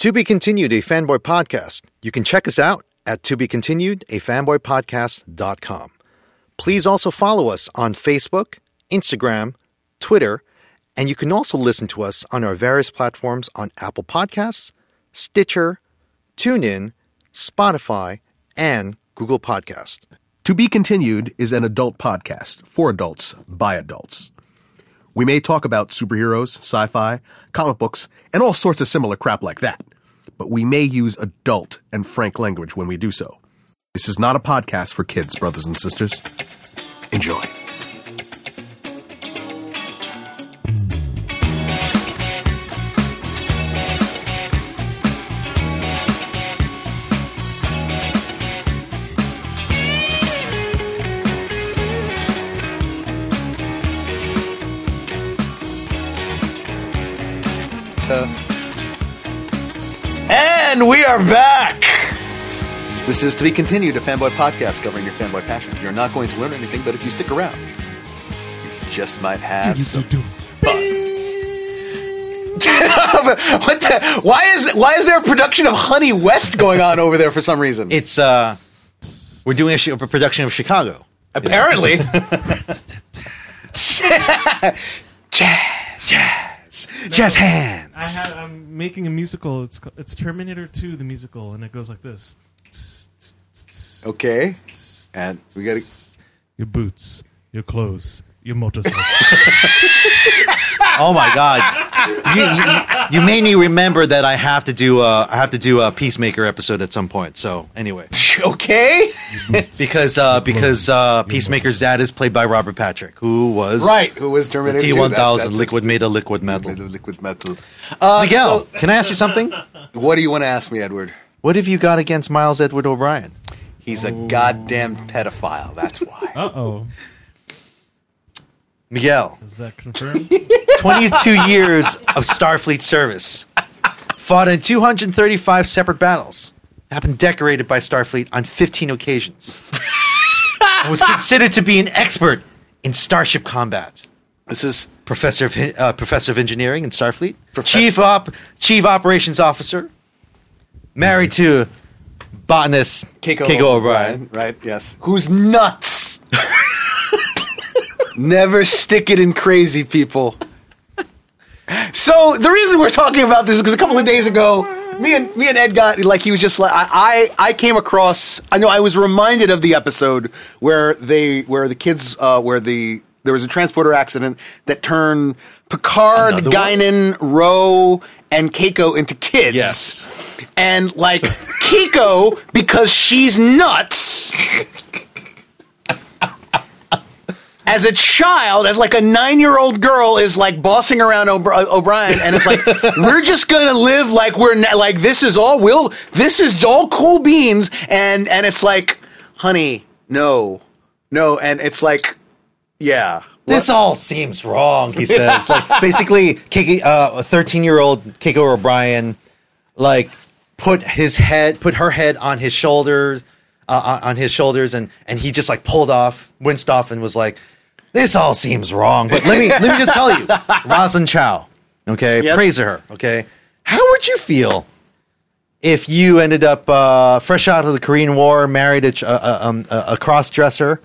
To Be Continued, a fanboy podcast. You can check us out at To Be Continued, a fanboypodcast.com. Please also follow us on Facebook, Instagram, Twitter, and you can also listen to us on our various platforms on Apple Podcasts, Stitcher, TuneIn, Spotify, and Google Podcast. To Be Continued is an adult podcast for adults by adults. We may talk about superheroes, sci fi, comic books, and all sorts of similar crap like that, but we may use adult and frank language when we do so. This is not a podcast for kids, brothers and sisters. Enjoy. And we are back. This is to be continued, a fanboy podcast covering your fanboy passion. You're not going to learn anything, but if you stick around, you just might have some fun. what the, why is why is there a production of Honey West going on over there for some reason? It's, uh, we're doing a, sh- a production of Chicago. Apparently, jazz, jazz, jazz hands. I had, I'm making a musical. It's it's Terminator 2, the musical, and it goes like this. Okay, and we got to. Your boots, your clothes, your motorcycle. Oh my God! You, you, you made me remember that I have to do a, I have to do a Peacemaker episode at some point. So anyway, Okay, because uh, because uh, Peacemaker's dad is played by Robert Patrick, who was right. Who was Terminator? T 2? one That's- thousand liquid made of liquid metal. Made of liquid metal. Uh, Miguel, so- can I ask you something? what do you want to ask me, Edward? What have you got against Miles Edward O'Brien? He's a goddamn pedophile. That's why. uh oh. Miguel, Is that confirmed? 22 years of Starfleet service, fought in 235 separate battles, have been decorated by Starfleet on 15 occasions, and was considered to be an expert in starship combat. This is Professor of uh, Professor of Engineering in Starfleet, Professor- Chief Op Chief Operations Officer, married to botanist Keiko, Keiko O'Brien. right? Yes. Who's nuts? Never stick it in crazy people. So the reason we're talking about this is because a couple of days ago, me and me and Ed got like he was just like I I, I came across. I know I was reminded of the episode where they where the kids uh, where the there was a transporter accident that turned Picard, Another one? Guinan, Ro, and Keiko into kids. Yes. And like Keiko, because she's nuts. As a child, as like a nine-year-old girl, is like bossing around O'Bri- O'Brien, and it's like we're just gonna live like we're na- like this is all will this is all cool beans, and and it's like, honey, no, no, and it's like, yeah, This all seems wrong, he says. like basically, Kiki, uh, a thirteen-year-old Keiko O'Brien, like put his head, put her head on his shoulders, uh, on on his shoulders, and and he just like pulled off, winced off, and was like, "This all seems wrong." But let me let me just tell you, Rosalind Chao, okay, Yes. praise her, okay. How would you feel if you ended up uh, fresh out of the Korean War, married a, a, a, um, a cross dresser?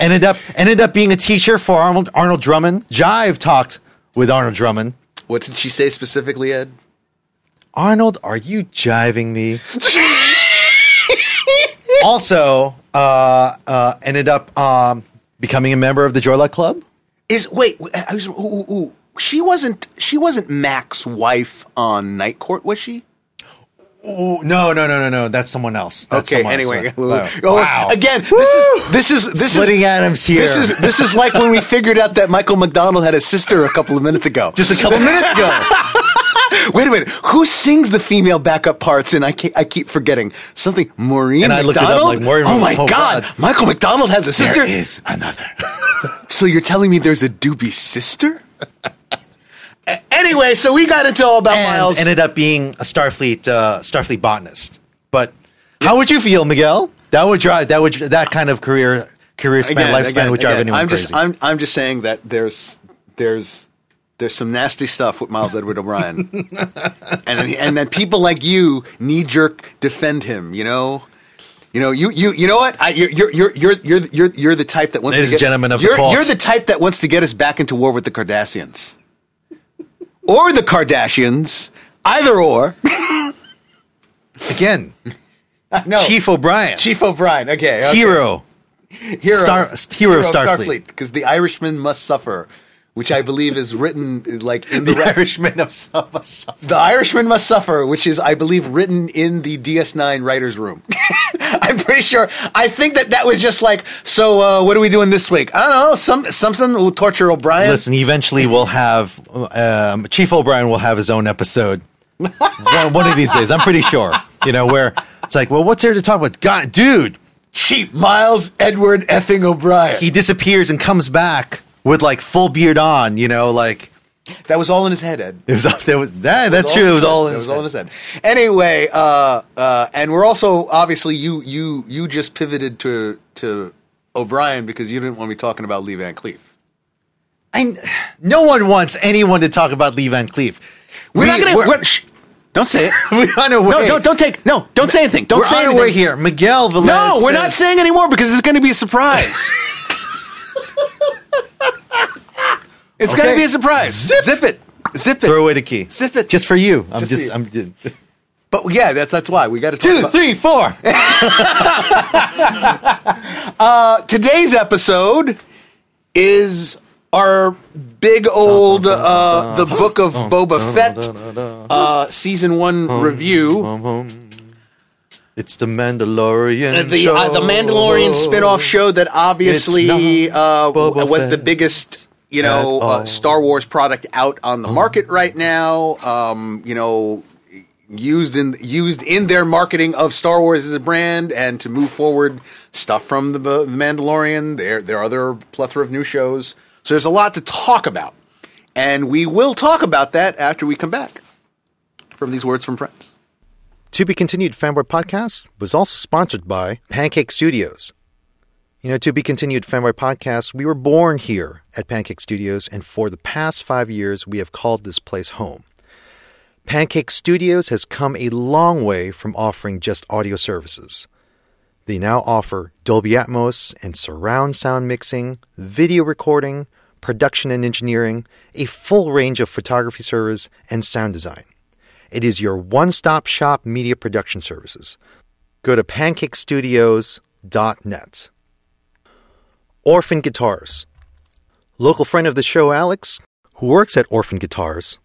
ended up ended up being a teacher for Arnold Arnold Drummond. Jive talked with Arnold Drummond. What did she say specifically, Ed? Arnold, are you jiving me? also, uh, uh, ended up um, becoming a member of the Joy Luck Club. Is wait, I was, ooh, ooh, ooh. she wasn't she wasn't Mac's wife on Night Court, was she? Ooh, no, no, no, no, no. That's someone else. That's okay, someone else. anyway, Wow. Oh, Wow. again, this is this is this Splitting is atoms here. This is this is like when we figured out that Michael McDonald had a sister a couple of minutes ago. just a couple minutes ago. Wait a minute, who sings the female backup parts? And I I keep forgetting something. Maureen And I looked it up, McDonald. like, Maureen- oh my oh, god, God. Michael McDonald has a sister. There is another. So you're telling me there's a Doobie sister? Anyway, so we got into all about and Miles. ended up being a Starfleet uh, Starfleet botanist. But how would you feel, Miguel? That would drive that would that kind of career career span Again, lifespan again, would drive again, anyone I'm crazy. just I'm I'm just saying that there's there's There's some nasty stuff with Miles Edward O'Brien, and then, and then people like you knee jerk defend him. You know, you know, you you you know what? I, you're, you're you're you're you're you're you're the type that wants Ladies to get, gentlemen of the you're, cult. You're the type that wants to get us back into war with the Cardassians or the Kardashians, either or. Again, no, Chief O'Brien, Chief O'Brien. Okay, okay. hero. hero, Star- hero of Starfleet. because the Irishman must suffer, which I believe is written like in the, The Irishman of Suffolk. the Irishman must suffer, which is I believe written in the DS9 writers' room. I'm pretty sure. I think that that was just like, so uh, what are we doing this week? I don't know. Some something will torture O'Brien. Listen, eventually we'll have um, Chief O'Brien will have his own episode one, one of these days. I'm pretty sure. You know where it's like, well, what's there to talk about? God, dude, cheap Miles Edward effing O'Brien. he disappears and comes back with like full beard on. You know, like that was all in his head, Ed. it was. There was that. That's true. It was all. In It his was all in his head. Anyway, uh, uh, and we're also obviously you you you just pivoted to to O'Brien because you didn't want me talking about Lee Van Cleef. I, no one wants anyone to talk about Lee Van Cleef. We're We- not gonna. we're- We're, shh, don't say it. We're on our way. No, don't don't take. No, don't say anything. Don't we're say on anything. way here. Miguel Velez. No, we're not saying anymore because it's going to be a surprise. it's going to be a surprise. Zip, it. Zip it. Throw away the key. Zip it. Just for you. I'm Just just. I'm. But yeah, that's that's why we got to Two, three, four. Today's episode is our big old uh, the Book of Boba Fett uh, season one review. It's the Mandalorian. the show. uh, the Mandalorian spin-off show that obviously uh, was the biggest you know at uh. Star Wars product out on the market right now. Um, you know, used in used in their marketing of Star Wars as a brand and to move forward stuff from the, the Mandalorian. There there are other plethora of new shows. So there's a lot to talk about, and we will talk about that after we come back from these words from friends. To Be Continued Fanboy Podcast was also sponsored by Pancake Studios. You know, To Be Continued Fanboy Podcast, we were born here at Pancake Studios, and for the past five years, we have called this place home. Pancake Studios has come a long way from offering just audio services. They now offer Dolby Atmos and surround sound mixing, video recording, production and engineering, a full range of photography service, and sound design. It is your one stop shop media production services. Go to pancakestudios.net. Orphan Guitars. Local friend of the show, Alex, who works at Orphan Guitars,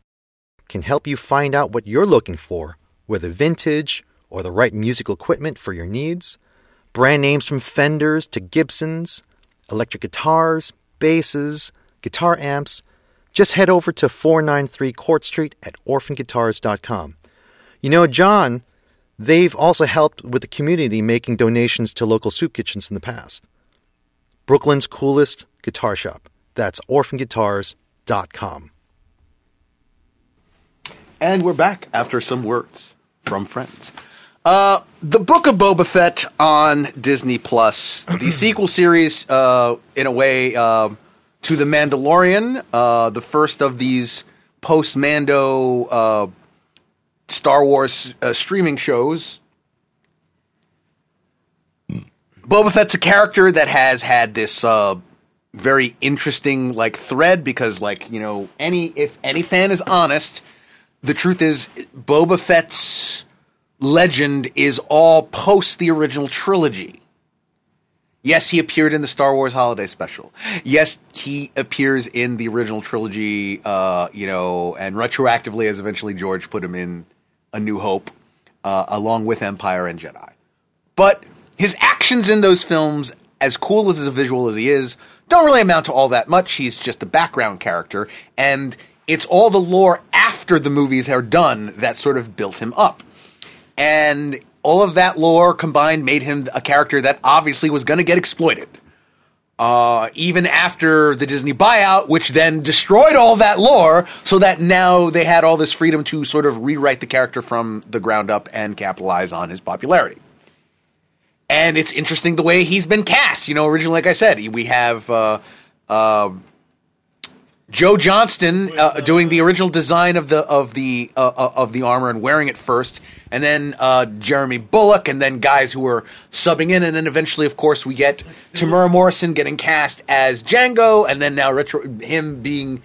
can help you find out what you're looking for, whether vintage or the right musical equipment for your needs. Brand names from Fenders to Gibsons, electric guitars, basses, guitar amps. Just head over to 493 Court Street at orphanguitars.com. You know, John, they've also helped with the community making donations to local soup kitchens in the past. Brooklyn's coolest guitar shop. That's orphanguitars.com. And we're back after some words from friends. Uh, the Book of Boba Fett on Disney Plus, the sequel series, uh, in a way, uh, to The Mandalorian, uh, the first of these post Mando uh, Star Wars uh, streaming shows. Boba Fett's a character that has had this uh, very interesting like thread because, like you know, any if any fan is honest, the truth is Boba Fett's legend is all post the original trilogy. Yes, he appeared in the Star Wars Holiday Special. Yes, he appears in the original trilogy, uh, you know, and retroactively, as eventually George put him in A New Hope, uh, along with Empire and Jedi. But his actions in those films, as cool as a visual as he is, don't really amount to all that much. He's just a background character, and it's all the lore after the movies are done that sort of built him up. And all of that lore combined made him a character that obviously was going to get exploited. Uh, even after the Disney buyout, which then destroyed all that lore, so that now they had all this freedom to sort of rewrite the character from the ground up and capitalize on his popularity. And it's interesting the way he's been cast. You know, originally, like I said, we have uh, uh, Joe Johnston uh, uh, doing the original design of the of the uh, uh, of the armor and wearing it first, and then uh, Jeremy Bulloch, and then guys who were subbing in, and then eventually, of course, we get Temuera Morrison getting cast as Jango, and then now retro- him being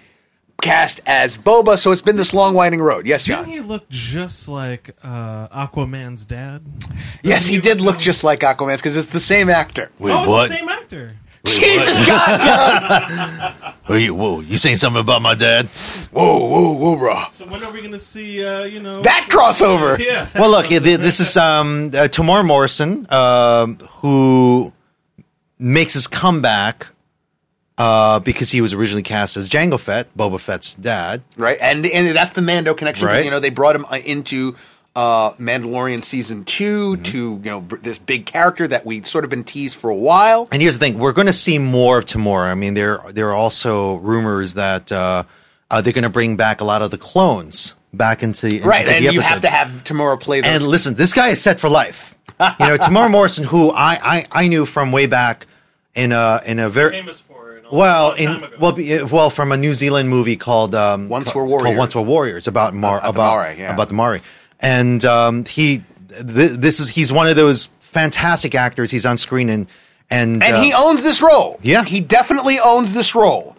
cast as Boba. So it's been this long winding road. Yes, Didn't he look just like uh, Aquaman's dad? Yes, he did look just like Aquaman's because it's the same actor. Wait, oh, it's what? the same actor. Jesus God! John. Wait, you- whoa, you saying something about my dad? whoa, whoa, whoa, bro! So when are we going to see, uh, you know... That crossover. Yeah. Well, look, th- this is um, uh, Temuera Morrison, um, who makes his comeback uh, because he was originally cast as Jango Fett, Boba Fett's dad. right? And and that's the Mando connection. 'cause, Right. You know, they brought him uh, into uh, Mandalorian season 2 to you know br- this big character that we'd sort of been teased for a while. And here's the thing: we're going to see more of Temuera. I mean, there there are also rumors that uh, uh, they're going to bring back a lot of the clones back into the Right, into and the you episode. have to have Temuera play those. And listen, this guy is set for life. you know, Temuera Morrison, who I, I, I knew from way back in a in a very famous for it. well in well be- well from a New Zealand movie called um, Once ca- Were Warriors. called Once Were Warriors about Mar About the about Maori, yeah. about the Maori, and um, he th- this is he's one of those fantastic actors. He's on screen and and and uh, he owns this role. Yeah. he definitely owns this role.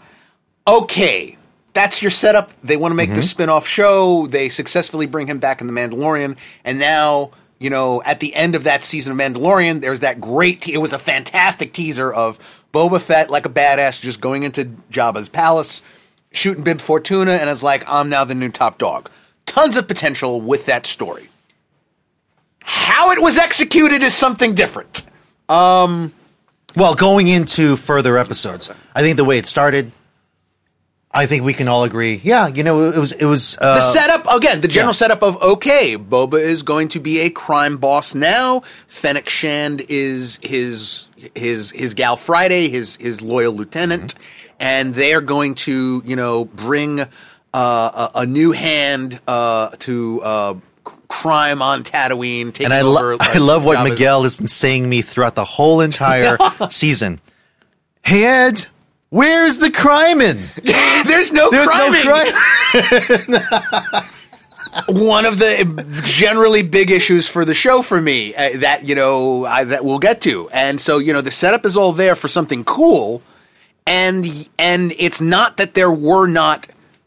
Okay, that's your setup. They want to make Mm-hmm. this spin-off show. They successfully bring him back in the Mandalorian, and now you know at the end of that season of Mandalorian, there's that great. Te- it was a fantastic teaser of Boba Fett like a badass just going into Jabba's palace, shooting Bib Fortuna, and it's like I'm now the new top dog. Tons of potential with that story. How it was executed is something different. Um, well going into further episodes. I think the way it started. I think we can all agree. Yeah, you know, it was it was uh, the setup again the general yeah. setup of okay boba is going to be a crime boss now fennec shand is his his his gal friday his his loyal lieutenant and they're going to you know bring uh, a, a new hand uh, to uh, crime on Tatooine, taking and I, lo- over. I love what Miguel has been saying to me throughout the whole entire season. Hey Ed, where's the crime in? There's no There's criming. no crime. one of the generally big issues for the show for me uh, that you know I, that we'll get to and so you know the setup is all there for something cool and and it's not that there were not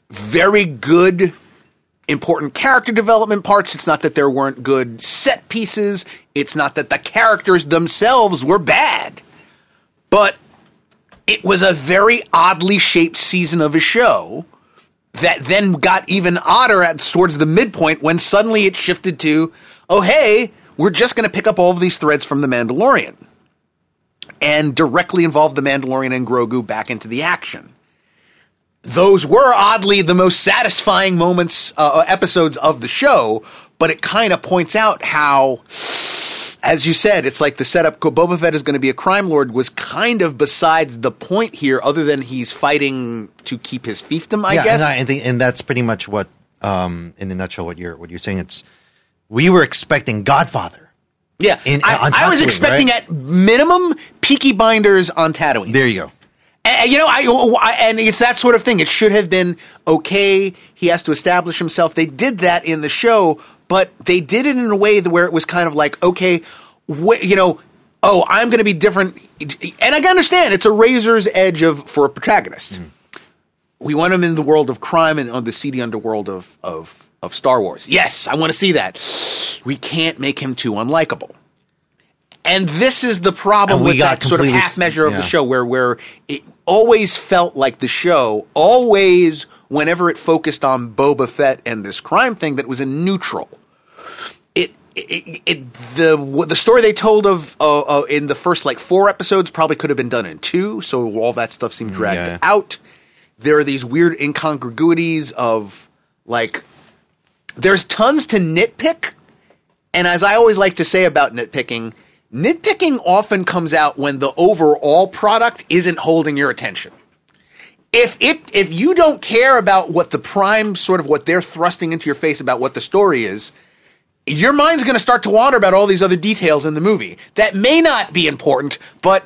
very good important character development parts it's not that there weren't good set pieces it's not that the characters themselves were bad but it was a very oddly shaped season of a show that then got even odder at towards the midpoint when suddenly it shifted to, oh hey, we're just going to pick up all of these threads from the Mandalorian and directly involve the Mandalorian and Grogu back into the action. Those were oddly the most satisfying moments, uh, episodes of the show, but it kind of points out how as you said, it's like the setup. Boba Fett is going to be a crime lord was kind of besides the point here, other than he's fighting to keep his fiefdom. I yeah, guess. and, I, and, think, and that's pretty much what, um, in a nutshell, what you're what you're saying. It's we were expecting Godfather. yeah, in- I, I was expecting right? at minimum Peaky Blinders on Tatooine. There you go. And, you know, I, I and it's that sort of thing. It should have been okay. He has to establish himself. They did that in the show, but they did it in a way where it was kind of like, okay, wh- you know, oh, I'm going to be different. And I can understand it's a razor's edge of for a protagonist. Hmm. We want him in the world of crime and on the seedy underworld of of of Star Wars. Yes, I want to see that. We can't make him too unlikable. And this is the problem we with got that sort of half measure of the show where where it always felt like the show always whenever it focused on Boba Fett and this crime thing that it was in neutral. It the the story they told of uh, uh, in the first like four episodes probably could have been done in two, so all that stuff seemed dragged yeah. out. There are these weird incongruities of like there's tons to nitpick and as I always like to say about nitpicking, nitpicking often comes out when the overall product isn't holding your attention. If it if you don't care about what the prime sort of what they're thrusting into your face about what the story is, your mind's going to start to wander about all these other details in the movie that may not be important, but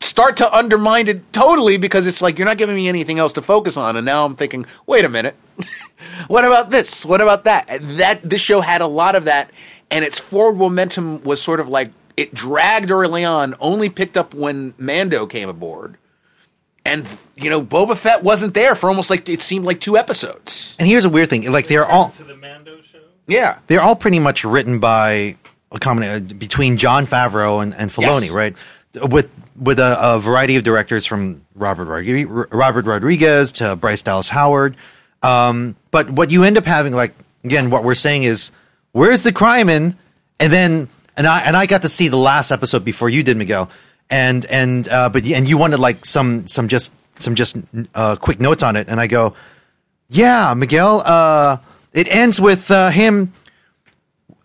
start to undermine it totally because it's like you're not giving me anything else to focus on, and now I'm thinking, wait a minute, what about this? What about that? That this show had a lot of that, and its forward momentum was sort of like it dragged early on, only picked up when Mando came aboard. And you know, Boba Fett wasn't there for almost like it seemed like two episodes. And here's a weird thing: like they're all to the Mando show. Yeah, they're all pretty much written by a combination between Jon Favreau and, and Filoni, Yes. right? With with a, a variety of directors from Robert Rodriguez, Robert Rodriguez to Bryce Dallas Howard. Um, but what you end up having, like again, what we're saying is, where's the crime in? And then, and I and I got to see the last episode before you did, Miguel. And and uh, but and you wanted like some some just some just uh, quick notes on it, and I go, yeah, Miguel. Uh, it ends with uh, him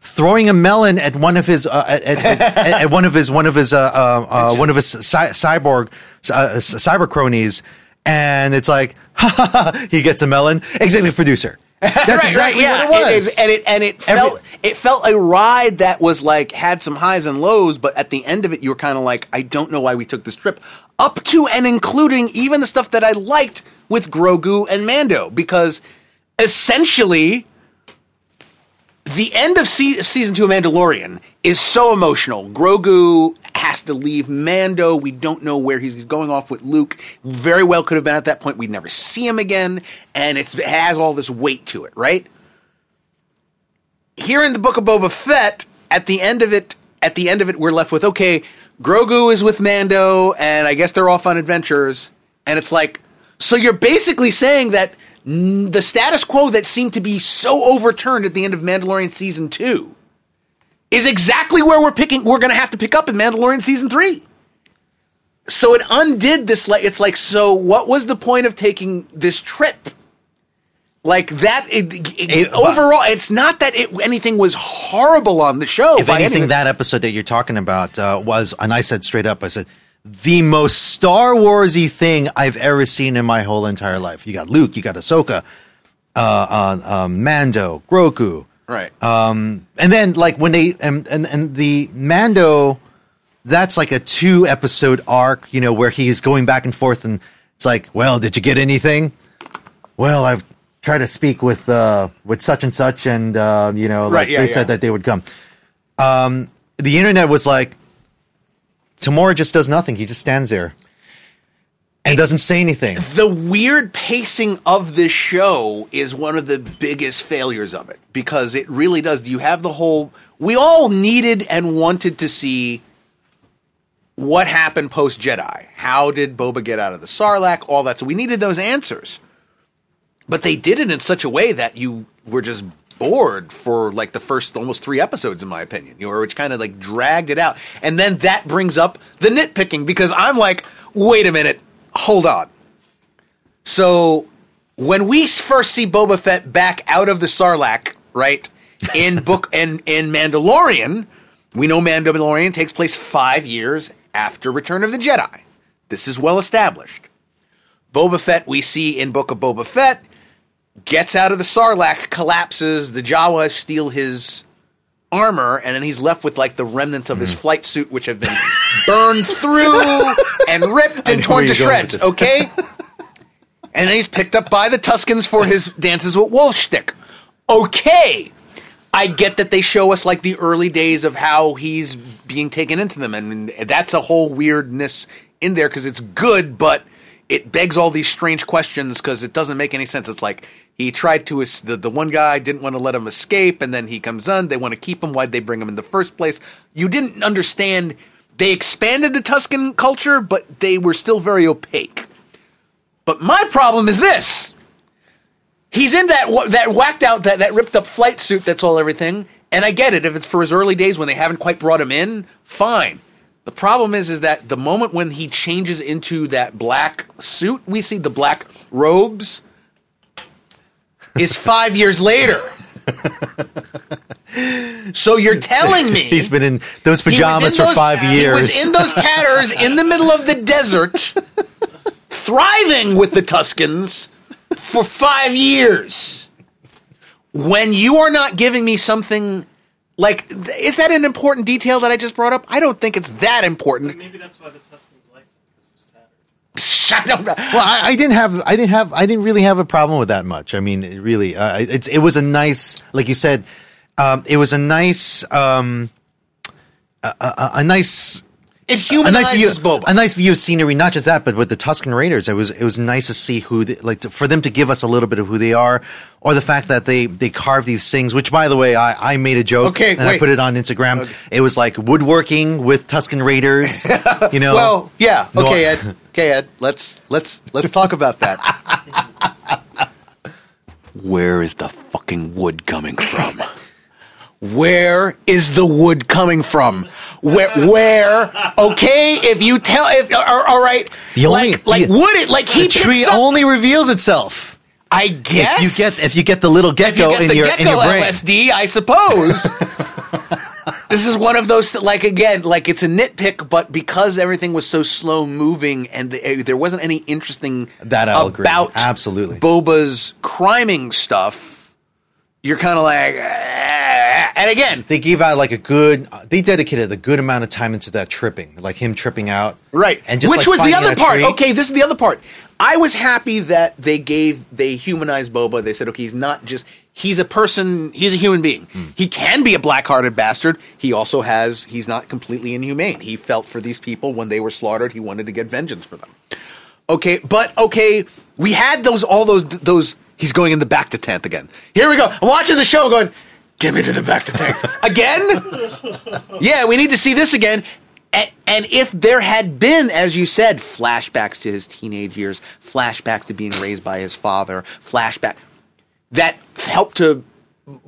throwing a melon at one of his uh, at, at, at, one of his one of his uh, uh, uh, one of his cy- cyborg uh, cyber cronies, and it's like he gets a melon. Executive producer. That's Right, exactly right, what it yeah. was. and it and it Every- felt it felt a ride that was like had some highs and lows, but at the end of it, you were kind of like, I don't know why we took this trip, up to and including even the stuff that I liked with Grogu and Mando, because essentially. The end of se- season two of Mandalorian is so emotional. Grogu has to leave Mando. We don't know where he's, going off with Luke. Very well could have been at that point. We'd never see him again, and it has all this weight to it, right? Here in the book of Boba Fett, at the end of it, at the end of it, we're left with okay, Grogu is with Mando, and I guess they're off on adventures, and it's like, so you're basically saying that the status quo that seemed to be so overturned at the end of Mandalorian season two is exactly where we're picking. We're going to have to pick up in Mandalorian season three. So it undid this. Like it's like so. What was the point of taking this trip? Like that. It, it- It- overall, it's not that it, anything was horrible on the show. if by any anything, that episode that you're talking about uh, was, and I said straight up, I said, the most Star Warsy thing I've ever seen in my whole entire life. You got Luke, you got Ahsoka, uh, uh, um, Mando, Grogu, right. and then like when they and and, and the Mando, that's like a two episode arc, you know, where he's going back and forth, and it's like, well, did you get anything? Well, I've tried to speak with uh, with such and such, and uh, you know, Right, like yeah, they yeah. said that they would come. Um, the internet was like, Temuera just does nothing. He just stands there and doesn't say anything. the weird pacing of this show is one of the biggest failures of it because it really does. You have the whole. We all needed and wanted to see what happened post Jedi. How did Boba get out of the Sarlacc? All that. So we needed those answers. But they did it in such a way that you were just bored for like the first almost three episodes, in my opinion. You know, which kind of like dragged it out. And then that brings up the nitpicking because I'm like, wait a minute, hold on. So when we first see Boba Fett back out of the Sarlacc, right, in book and in Mandalorian, we know Mandalorian takes place five years after Return of the Jedi. This is well established. Boba Fett we see in Book of Boba Fett gets out of the Sarlacc, collapses, the Jawas steal his armor, and then he's left with like the remnants of his Mm. flight suit, which have been burned through and ripped and torn to you're going with shreds. Okay, and then he's picked up by the Tuscans for his dances with wolf Wolfstick. Okay. I get that they show us like the early days of how he's being taken into them, and that's a whole weirdness in there because it's good, but it begs all these strange questions because it doesn't make any sense. It's like he tried to the the one guy didn't want to let him escape, and then he comes on. They want to keep him. Why'd they bring him in the first place? You didn't understand. They expanded the Tuscan culture, but they were still very opaque. But my problem is this. He's in that that whacked out that, that ripped up flight suit that's all everything, and I get it if it's for his early days when they haven't quite brought him in, fine. The problem is is that the moment when he changes into that black suit, we see the black robes is 5 years later. so you're telling me He's been in those pajamas in for those- five years. He was in those tatters in the middle of the desert, thriving with the Tuscans for five years. When you are not giving me something like, is that an important detail that I just brought up? I don't think it's that important. Maybe that's why the Tuscans liked it. 'cause I don't. Well, I, I didn't have, I didn't have, I didn't really have a problem with that much. I mean, it really, uh, it's, it was a nice, like you said, um, it was a nice, um, a, a, a nice It a nice view, Boba. a nice view of scenery. Not just that, but with the Tuscan Raiders, it was it was nice to see who, they, like, to, for them to give us a little bit of who they are, or the fact that they they carve these things. Which, by the way, I, I made a joke Okay, and I put it on Instagram. It was like woodworking with Tuscan Raiders. You know, well, yeah. No, Okay, Ed. Okay, Ed. Let's let's let's talk about that. Where is the fucking wood coming from? Where is the wood coming from? Where? Where? Okay, if you tell, if all right, The only- like like the- would it like he the tree up- only reveals itself I guess if you get if you get the little you gecko get in the your gecko in your brain. LSD, I suppose. this is one of those like again, like it's a nitpick, but because everything was so slow moving and the, eh, there wasn't any interesting That I'll agree. about Absolutely. Boba's criming stuff, you're kind of like, eh, "Ah." and again, They gave out like a good. They dedicated a good amount of time into that tripping, like him tripping out, Right. And just Which like, was the other part. tree. Okay, this is the other part. I was happy that they gave they humanized Boba. They said, okay, he's not just he's a person, he's a human being. Hmm. He can be a black-hearted bastard. He also has he's not completely inhumane. He felt for these people when they were slaughtered. He wanted to get vengeance for them. Okay, but okay, we had those all those those he's going in the back to tent again. Here we go. I'm watching the show going, get me to the back to tent. again? yeah, we need to see this again. And, and if there had been, as you said, flashbacks to his teenage years, flashbacks to being raised by his father, flashback that helped to,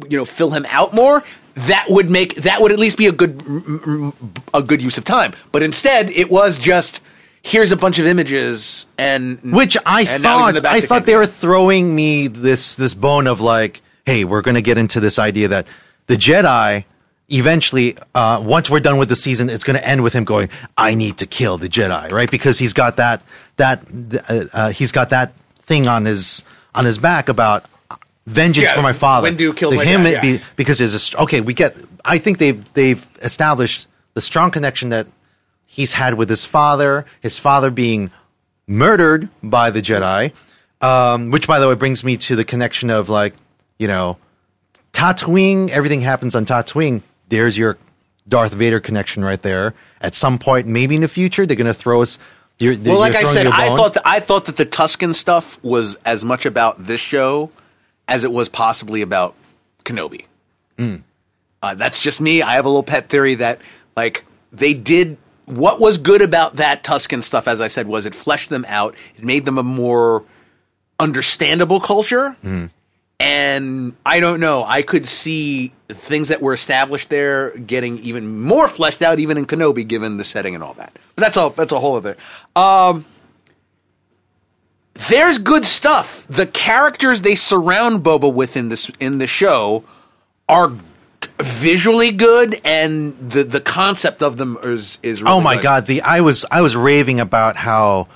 you know, fill him out more, that would make that would at least be a good a good use of time. But instead, it was just here's a bunch of images and Which I and now he's in thought I thought they were throwing me this this bone of like, hey, we're going to get into this idea that the Jedi eventually, uh, once we're done with the season, it's going to end with him going, "I need to kill the Jedi," right? Because he's got that that uh, uh, he's got that thing on his on his back about vengeance Yeah, for my father. when do you kill The him dad? it be- because there's a okay. We get. I think they've they've established the strong connection that he's had with his father. His father being murdered by the Jedi, um, which, by the way, brings me to the connection of like, you know, Tatooine. Everything happens on Tatooine. There's your Darth Vader connection right there. At some point, maybe in the future, they're going to throw us. You're, Well, like I said, I thought. that, I thought that the Tuscan stuff was as much about this show as it was possibly about Kenobi. Uh, that's just me. I have a little pet theory that like they did what was good about that Tuscan stuff, as I said, was it fleshed them out. It made them a more understandable culture. And I don't know. I could see things that were established there getting even more fleshed out, even in Kenobi, given the setting and all that. But that's all. That's a whole other. Um, there's good stuff. The characters they surround Boba with in this in the show are visually good, and the the concept of them is is. Really oh my good. god! The I was I was raving about how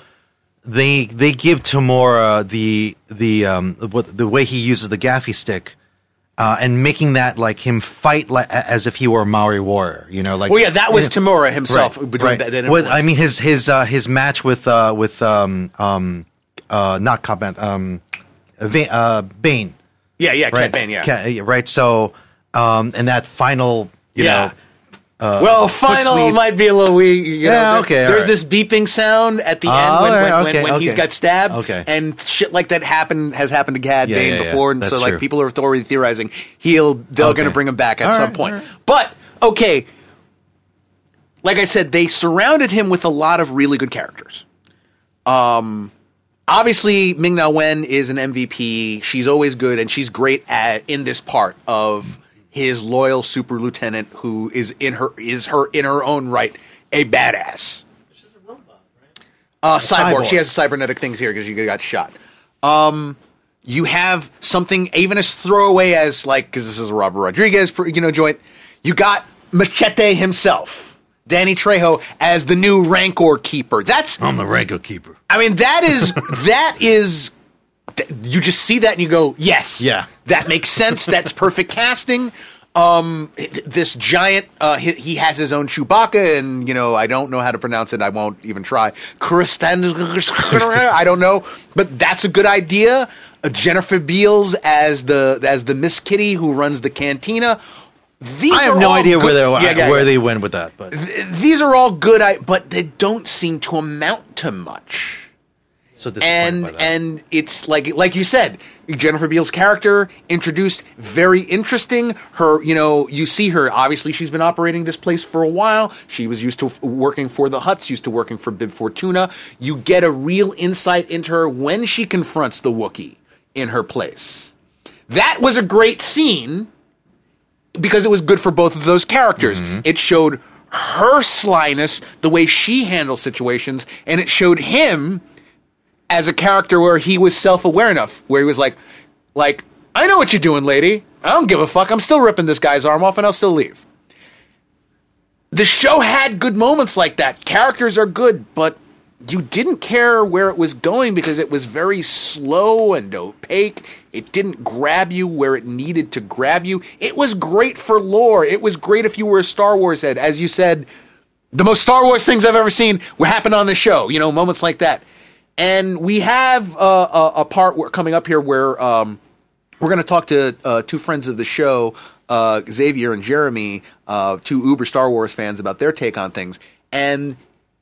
they they give Temuera the the um what the way he uses the gaffi stick. Uh, and making that like him fight like as if he were a Maori warrior, you know, like Well, yeah, that was Temuera himself. Right, right. that- that influence. I mean, his his uh, his match with uh, with um um uh not Cobb um Va- uh Bane, yeah, yeah, Cat right? Bane, yeah. Ca- right. So um and that final, you Yeah. know, uh, well, final might be a little weak. You Yeah, know, there- okay, all There's right. this beeping sound at the end when, when, right, when, okay, when he's okay. got stabbed. Okay. And shit like that happened has happened to Cad Yeah, Bane yeah, yeah. before, and That's so like true. people are already theorizing he'll they're Okay. going to bring him back at All some right, point. But okay, like I said, they surrounded him with a lot of really good characters. Um, obviously Ming Na Wen is an MVP. She's always good, and she's great at in this part of his loyal super lieutenant who is in her is her in her own right a badass. She's a robot, right? Uh, cyborg. cyborg. She has cybernetic things here because she got shot. Um, you have something even as throwaway as like because this is a Robert Rodriguez, you know, joint. You got Machete himself, Danny Trejo, as the new Rancor keeper. That's I'm the Rancor keeper. I mean, that is that is. You just see that and you go, yes, Yeah. That makes sense. That's perfect casting. Um, this giant, uh, he, he has his own Chewbacca, and you know, I don't know how to pronounce it. I won't even try. I don't know, but that's a good idea. Uh, Jennifer Beals as the as the Miss Kitty who runs the cantina. These I have no idea where good- they Yeah, yeah, where yeah. they went with that, but Th- These are all good, I, but they don't seem to amount to much. so and and it's like like you said jennifer beals character introduced very interesting. Her you know you see her obviously she's been operating this place for a while. She was used to f- working for the Hutts used to working for bib fortuna. You get a real insight into her when she confronts the wookiee in her place. That was a great scene because it was good for both of those characters. Mm-hmm. It showed her slyness, the way she handles situations, and it showed him as a character where he was self-aware enough, where he was like, like, I know what you're doing, lady. I don't give a fuck. I'm still ripping this guy's arm off, and I'll still leave. The show had good moments like that. Characters are good, but you didn't care where it was going because it was very slow and opaque. It didn't grab you where it needed to grab you. It was great for lore. It was great if you were a Star Wars head. As you said, the most Star Wars things I've ever seen were happen on the show. You know, moments like that. And we have a, a part coming up here where um, we're going to talk to uh, two friends of the show, uh, Xavier and Jeremy, uh, two uber Star Wars fans, about their take on things. And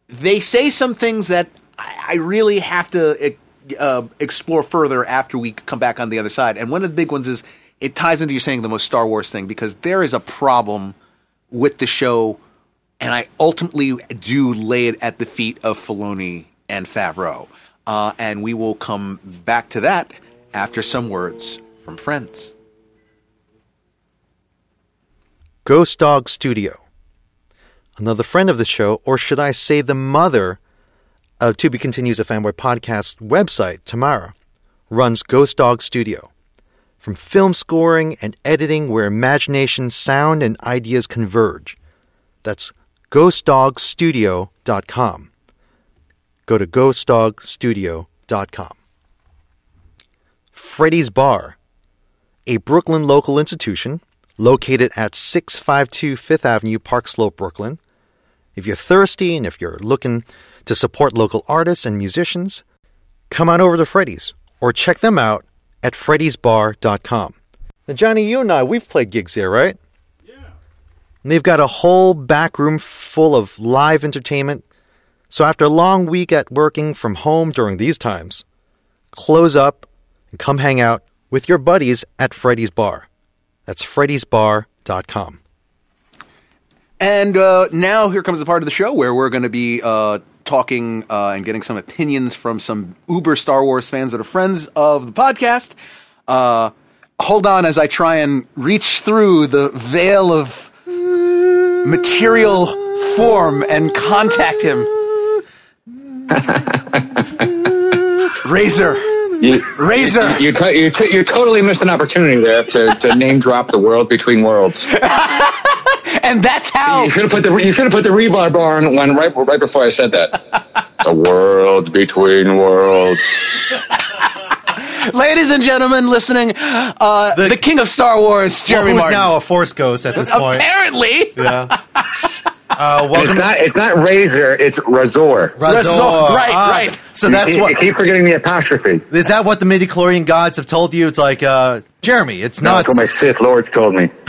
they say some things that I, I really have to uh, explore further after we come back on the other side. And one of the big ones is it ties into you saying the most Star Wars thing because there is a problem with the show, and I ultimately do lay it at the feet of Filoni and Favreau. Uh, and we will come back to that after some words from friends. Ghost Dog Studio. Another friend of the show, or should I say the mother of To Be Continues a Fanboy podcast website, Tamara, runs Ghost Dog Studio. From film scoring and editing where imagination, sound, and ideas converge. That's ghostdogstudio.com. Go to ghostdogstudio.com. Freddy's Bar, a Brooklyn local institution located at 652 Fifth Avenue, Park Slope, Brooklyn. If you're thirsty and if you're looking to support local artists and musicians, come on over to Freddy's or check them out at freddysbar.com. Now, Johnny, you and I, we've played gigs there, right? Yeah. And they've got a whole back room full of live entertainment. So after a long week at working from home during these times, close up and come hang out with your buddies at Freddy's Bar. That's freddysbar.com. And uh, now here comes the part of the show where we're going to be uh, talking uh, and getting some opinions from some uber Star Wars fans that are friends of the podcast. Uh, hold on as I try and reach through the veil of material form and contact him. Razor. You, Razor. You, to, you, to, you totally missed an opportunity there to, to name drop the world between worlds. And that's how. You should have put the you should have put the reverb on when right right before I said that. the world between worlds. Ladies and gentlemen listening, uh, the, king of Star Wars, Jeremy who's Martin. now a Force ghost at this point? Apparently. Yeah. Uh, And it's not it's not razor, it's razor. Razor. Razor, right, Ah, right. So that's you, you what keep forgetting the apostrophe. is that what the midichlorian gods have told you? It's like uh, Jeremy. It's No, not. that's what my Sith lords told me.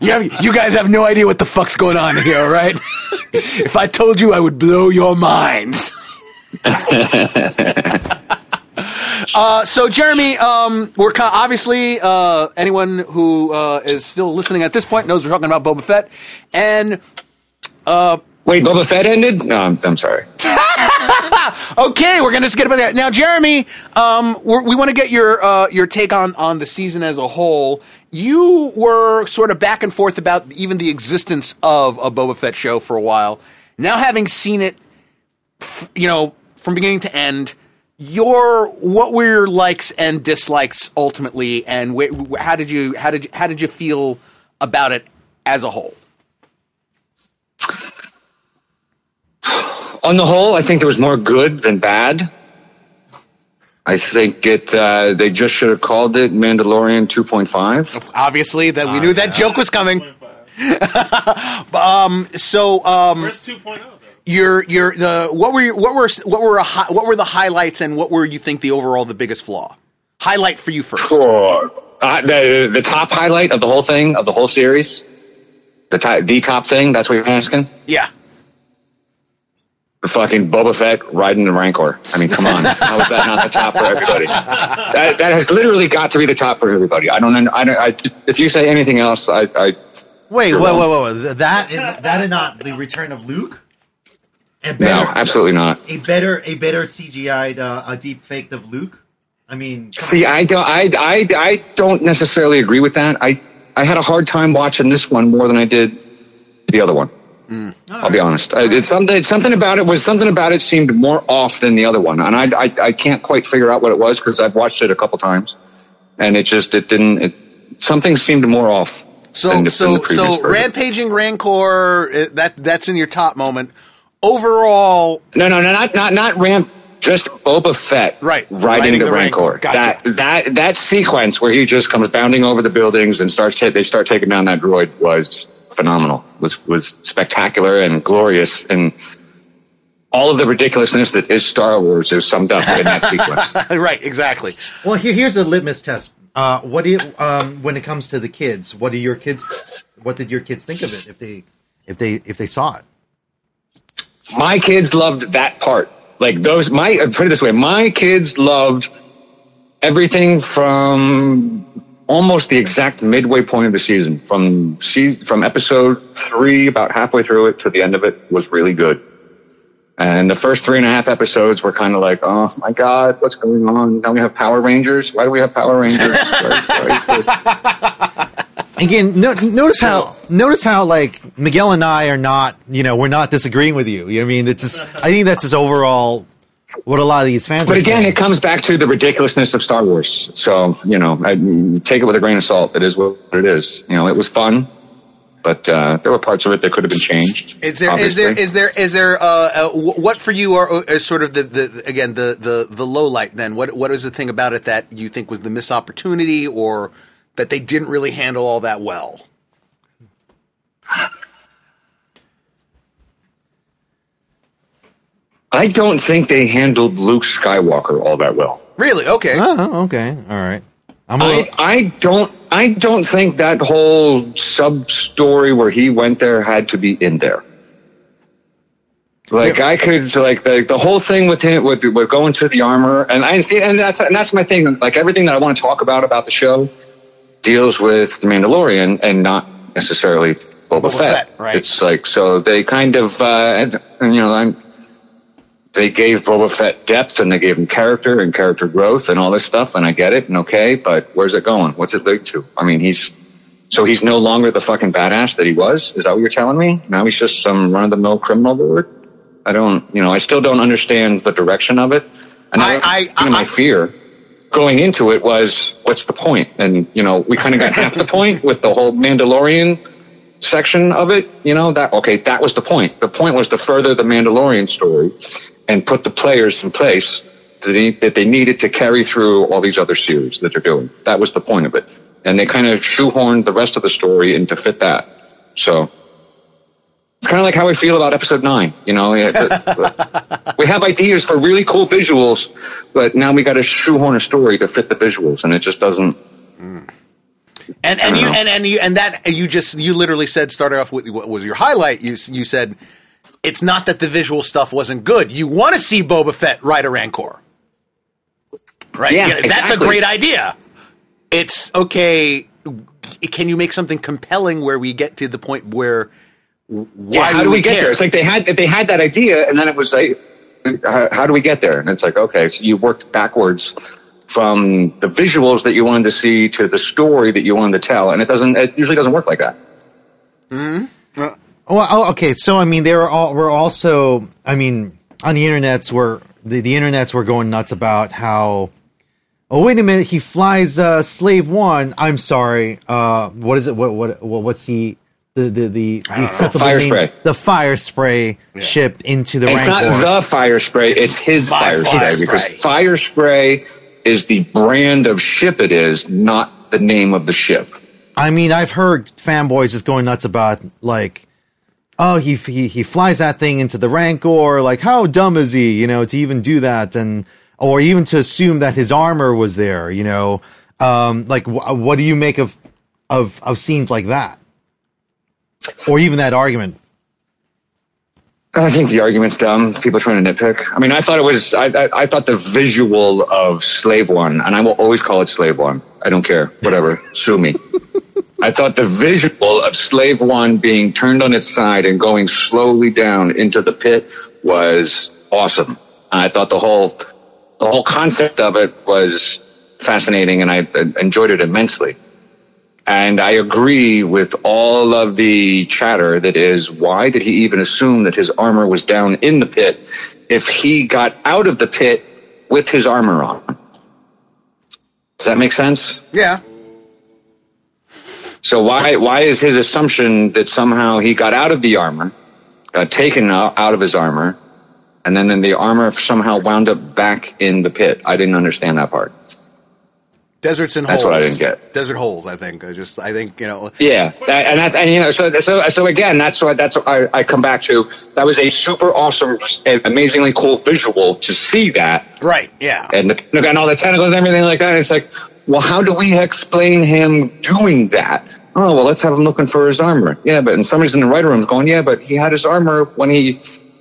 You, have, you guys have no idea what the fuck's going on here, right? if I told you, I would blow your minds. uh, so, Jeremy, um, we're co- obviously uh, anyone who uh, is still listening at this point knows we're talking about Boba Fett, and Wait, Boba Fett ended? No, I'm, I'm sorry. Okay, we're gonna just get about that now, Jeremy. Um, we're, we want to get your uh, your take on on the season as a whole. You were sort of back and forth about even the existence of a Boba Fett show for a while. Now, having seen it, you know, from beginning to end, your what were your likes and dislikes ultimately, and wh- wh- how did you how did you, how did you feel about it as a whole? On the whole, I think there was more good than bad. I think it. Uh, they just should have called it Mandalorian 2.5. Obviously, that we knew that joke was coming. um, so, um, Where's 2.0 though? Your your the what were your, what were what were a hi, what were the highlights and what were you think the overall the biggest flaw? Highlight for you first. Sure. Uh, the the top highlight of the whole thing of the whole series, the top, the top thing. That's what you're asking. Yeah. The fucking Boba Fett riding the Rancor. I mean, come on. How is that not the top for everybody? That, that has literally got to be the top for everybody. I don't. I don't. I, if you say anything else, I. I Wait, You're wait, wrong. wait, wait, wait. That is, that is not the return of Luke. A no, absolutely not. a better, a better CGI'd uh, a deep faked of Luke. I mean, See, I don't. I, I, I don't necessarily agree with that. I, I had a hard time watching this one more than I did the other one. I'll be honest. I, it's something. It's something about it was something about it seemed more off than the other one, and I, I, I can't quite figure out what it was because I've watched it a couple times, and it just it didn't. It, something seemed more off. So than the, than so the so version. rampaging rancor that that's in your top moment. Overall, No, no, no, not not not Ram. Just Boba Fett, Right, riding, riding the, the Rancor. Rancor. Gotcha. That that that sequence where he just comes bounding over the buildings and starts ta- they start taking down that droid was phenomenal. Was was spectacular and glorious and all of the ridiculousness that is Star Wars is summed up in that sequence. right? Exactly. well, here, here's a litmus test. Uh, what do you, um, when it comes to the kids? What do your kids? What did your kids think of it if they, if they, if they saw it? My kids loved that part. Like those, my uh, put it this way, my kids loved everything from almost the exact midway point of the season. From se- from episode three, about halfway through it to the end of it, was really good. And the first three and a half episodes were kind of like, oh my god, what's going on? Now we have Power Rangers. Why do we have Power Rangers? Why- why is this? Again, no, notice how notice how like Miguel and I are not, you know, we're not disagreeing with you. You know what I mean? It's just, I think that's just overall what a lot of these fans. But are again, saying. it comes back to the ridiculousness of Star Wars. So, you know, I take it with a grain of salt. It is what it is. You know, it was fun, but uh, there were parts of it that could have been changed. Is there is there obviously. is there is there uh, uh, what for you are, are sort of the, the again the the the low light then what what is the thing about it that you think was the missed opportunity or that they didn't really handle all that well? I don't think they handled Luke Skywalker all that well. Really? Okay. Oh, okay, all right. I'm a I, little, I don't I don't think that whole sub story where he went there had to be in there. Like I could like the the whole thing with him with with going to the armor and I see and that's and that's my thing. Like everything that I want to talk about about the show deals with the Mandalorian and not necessarily Boba, Boba Fett. Fett, right. It's like so they kind of uh, and, you know I'm they gave Boba Fett depth and they gave him character and character growth and all this stuff, and I get it and okay, but where's it going? What's it lead to? I mean, he's so he's no longer the fucking badass that he was. Is that what you're telling me? Now he's just some run of the mill criminal lord. I don't, you know, I still don't understand the direction of it. And I- I, I- I, I- my fear going into it was, what's the point? And you know, we kind of got half the point with the whole Mandalorian section of it, you know, that, okay, that was the point. The point was to further the Mandalorian story and put the players in place that they, that they needed to carry through all these other series that they're doing. That was the point of it. And they kind of shoehorned the rest of the story in to fit that. So it's kind of like how I feel about episode nine, you know, we have ideas for really cool visuals, but now we got to shoehorn a story to fit the visuals and it just doesn't, mm. And and you know. and, and you and that you just you literally said started off with what was your highlight. You you said it's not that the visual stuff wasn't good. You want to see Boba Fett ride a Rancor, right? Yeah, that's a great idea. It's okay. Can you make something compelling where we get to the point where why yeah, how do we, get care? there? It's like they had they had that idea, and then it was like, how, how do we get there? And it's like, okay, so you worked backwards from the visuals that you wanted to see to the story that you wanted to tell, and it doesn't. It usually doesn't work like that. Hmm. Well, oh, okay. So I mean, they were all were also. I mean, on the internets were the the internets were going nuts about how. Oh wait a minute! He flies uh, Slave One. I'm sorry. Uh, what is it? What what, what what's the the the the, the acceptable Fire name? spray. The Firespray ship into the It's Rancor. not the Firespray; it's his fire, Firespray because Firespray is the brand of ship it is, not the name of the ship. I mean, I've heard fanboys just going nuts about like, oh, he he he flies that thing into the Rancor. Like, how dumb is he? You know, to even do that, and or even to assume that his armor was there. You know, um, like wh- what do you make of of of scenes like that, or even that argument? I think the argument's dumb. People trying to nitpick. I mean, I thought it was. I, I, I thought the visual of Slave One, and I will always call it Slave One. I don't care. Whatever. Sue me. I thought the visual of Slave One being turned on its side and going slowly down into the pit was awesome. I thought the whole the whole concept of it was fascinating, and I enjoyed it immensely. And I agree with all of the chatter that is, why did he even assume that his armor was down in the pit if he got out of the pit with his armor on? Does that make sense? Yeah. So why why is his assumption that somehow he got out of the armor, got taken out, of his armor, and then, then the armor somehow wound up back in the pit? I didn't understand that part. Deserts and That's holes. what I didn't get. Desert holes. I think. I just. I think you know. Yeah, that, and that's and you know so so so again that's what that's what I, I come back to. That was a super awesome, and amazingly cool visual to see that Right. Yeah. and the, and all the tentacles and everything like that. It's like, well, how do we explain him doing that? Oh, well, let's have him looking for his armor. Yeah, but and somebody's in the writer room going, yeah, but he had his armor when he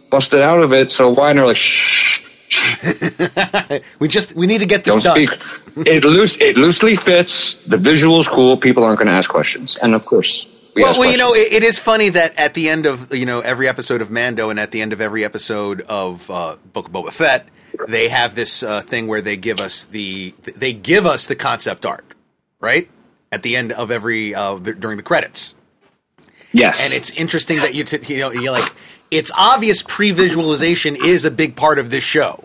busted out of it. So why? And they're like, shh, we just. We need to get this don't done. speak. it loose, it loosely fits. The visual's cool. People aren't going to ask questions, and of course, we well, well, you know, it, it is funny that at the end of you know every episode of Mando and at the end of every episode of uh, Book of Boba Fett, they have this uh, thing where they give us the they give us the concept art, right? At the end of every uh, the, during the credits, yes, and it's interesting that you t- you know you like it's obvious pre-visualization is a big part of this show.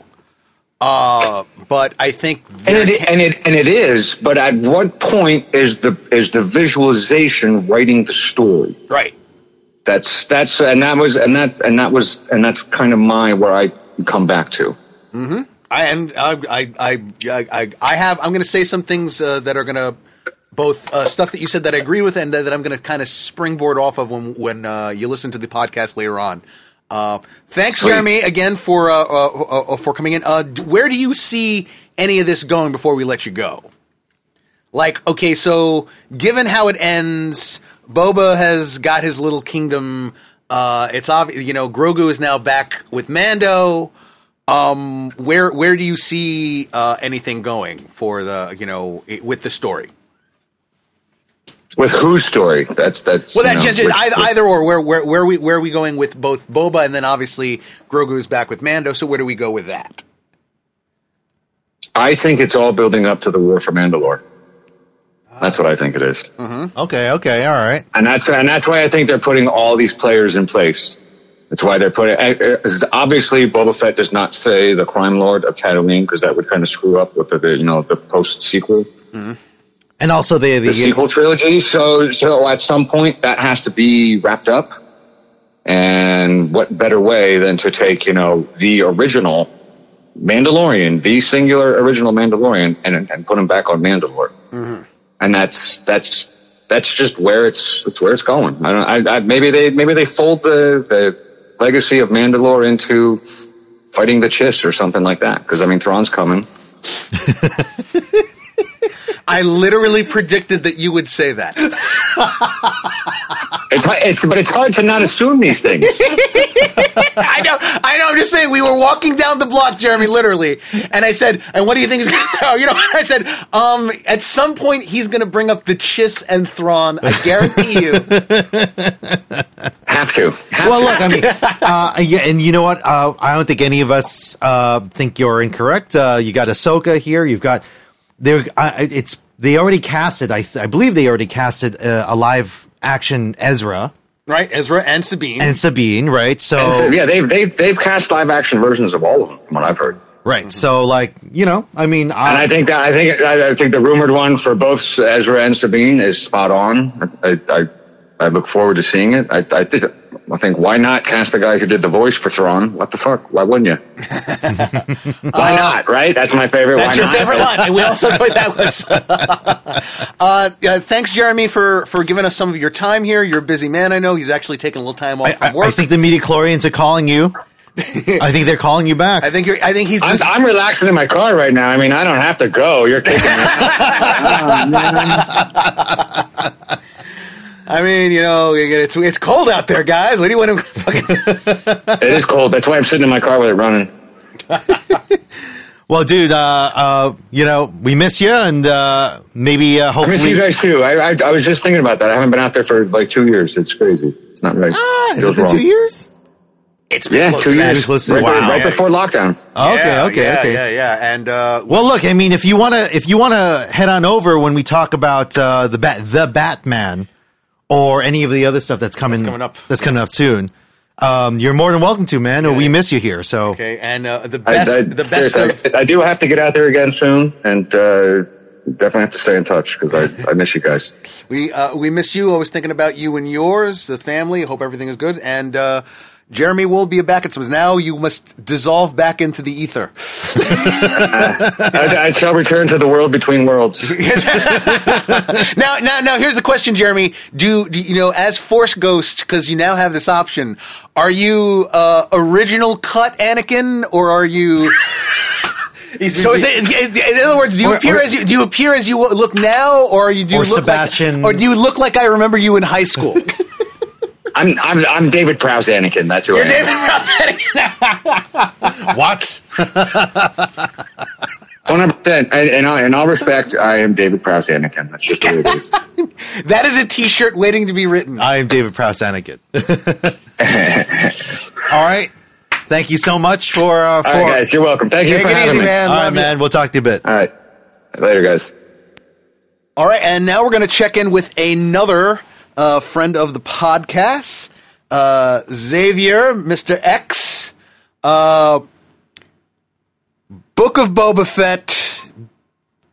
Uh, but I think And it, and it and it is, but at what point is the is the visualization writing the story? right. That's that's and that was and that and that was and that's kind of my where I come back to. I and I I I I, I have I'm going to say some things uh, that are going to both uh, stuff that you said that I agree with and that I'm going to kind of springboard off of when when uh, you listen to the podcast later on. Uh, thanks, Sweet. Jeremy, again for uh, uh, uh, uh, for coming in. Uh, where do you see any of this going before we let you go? Like, okay, so given how it ends, Boba has got his little kingdom. Uh, it's obvious, you know, Grogu is now back with Mando. Um, where where do you see uh, anything going for the you know with the story? With whose story? That's that's Well, that just, either, or. Where where where we where are we going with both Boba and then obviously Grogu is back with Mando. So where do we go with that? I think it's all building up to the war for Mandalore. That's what I think it is. Okay, okay, all right. and that's and that's why I think they're putting all these players in place. That's why they're putting. uh, uh, Obviously, Boba Fett does not say the crime lord of Tatooine because that would kind of screw up with the, the you know the post sequel, And also the the, the sequel trilogy. So so at some point that has to be wrapped up. And what better way than to take you know the original Mandalorian, the singular original Mandalorian, and and put him back on Mandalore. Mm-hmm. And that's that's that's just where it's where it's going. I don't. I, I maybe they maybe they fold the the legacy of Mandalore into fighting the Chiss or something like that. Because I mean, Thrawn's coming. I literally predicted that you would say that. It's it's but it's hard to not assume these things. I know, I know. I'm just saying. We were walking down the block, Jeremy, literally, and I said, "And what do you think is going to go?" You know, I said, "Um, at some point he's going to bring up the Chiss and Thrawn. I guarantee you." Have to. Have well, to. look, I mean, uh, yeah, and you know what? Uh, I don't think any of us uh, think you're incorrect. Uh, you got Ahsoka here. You've got there. Uh, it's they already casted. I, I believe they already casted uh, a live action Ezra right, Ezra and Sabine. and Sabine, right? So, And so, yeah, they've they've they've cast live action versions of all of them, from what I've heard. right. So, like, you know, I mean, And I think that I think I, I think the rumored one for both Ezra and Sabine is spot on. I, I I look forward to seeing it. I, I think I think why not cast the guy who did the voice for Thrawn? What the fuck? Why wouldn't you? why not? Right? That's my favorite. That's why your not? favorite line. And we also thought that was. uh, uh, thanks, Jeremy, for, for giving us some of your time here. You're a busy man, I know. He's actually taking a little time off I, from work. I think the midichlorians are calling you. I think they're calling you back. I think you're. I think he's I'm. I'm relaxing in my car right now. I mean, I don't have to go. You're kicking me. out. I mean, you know, it's it's cold out there, guys. What do you want to fucking? it is cold. That's why I'm sitting in my car with it running. well, dude, uh, uh, you know, we miss you, and uh, maybe uh, I hopefully. miss you guys too. I, I I was just thinking about that. I haven't been out there for like two years. It's crazy. It's not right. Ah, has it Feels been two years? It's been Yeah, close two to years. Close to- right, wow. right before lockdown. Okay, Yeah, okay, yeah, okay. Yeah, yeah, and uh, Well, look, I mean, if you want to, if you want to head on over when we talk about uh, the bat, the Batman, or any of the other stuff that's coming, coming up. that's coming up soon, um, you're more than welcome to, man. we miss you here. So, okay, and uh, the best, I, the best of. I, I do have to get out there again soon, and uh, definitely have to stay in touch because I, I miss you guys. We uh, we miss you. Always thinking about you and yours, the family. Hope everything is good. And uh, Jeremy will be back. It was now you must dissolve back into the ether. I, I shall return to the world between worlds. now, now, now. Here's the question, Jeremy. Do, do you know as Force Ghost because you now have this option? Are you uh, original cut Anakin or are you? so is it, in other words, do you Or- appear or- as you do you appear as you look now, or you do you Or look Sebastian- like, or do you look like I remember you in high school? I'm I'm I'm David Prowse Anakin. That's who I am. David Prowse Anakin. what? One hundred percent. In all in all respect, I am David Prowse Anakin. That's just the way it is. that is a T-shirt waiting to be written. I am David Prowse Anakin. All right. Thank you so much for uh, for. All right, guys. You're welcome. Thank you Take for it having easy, me. man. All right, Love you. man. We'll talk to you a bit. All right. Later, guys. All right, and now we're going to check in with another uh, friend of the podcast, uh, Xavier, Mr. X. Uh, Book of Boba Fett,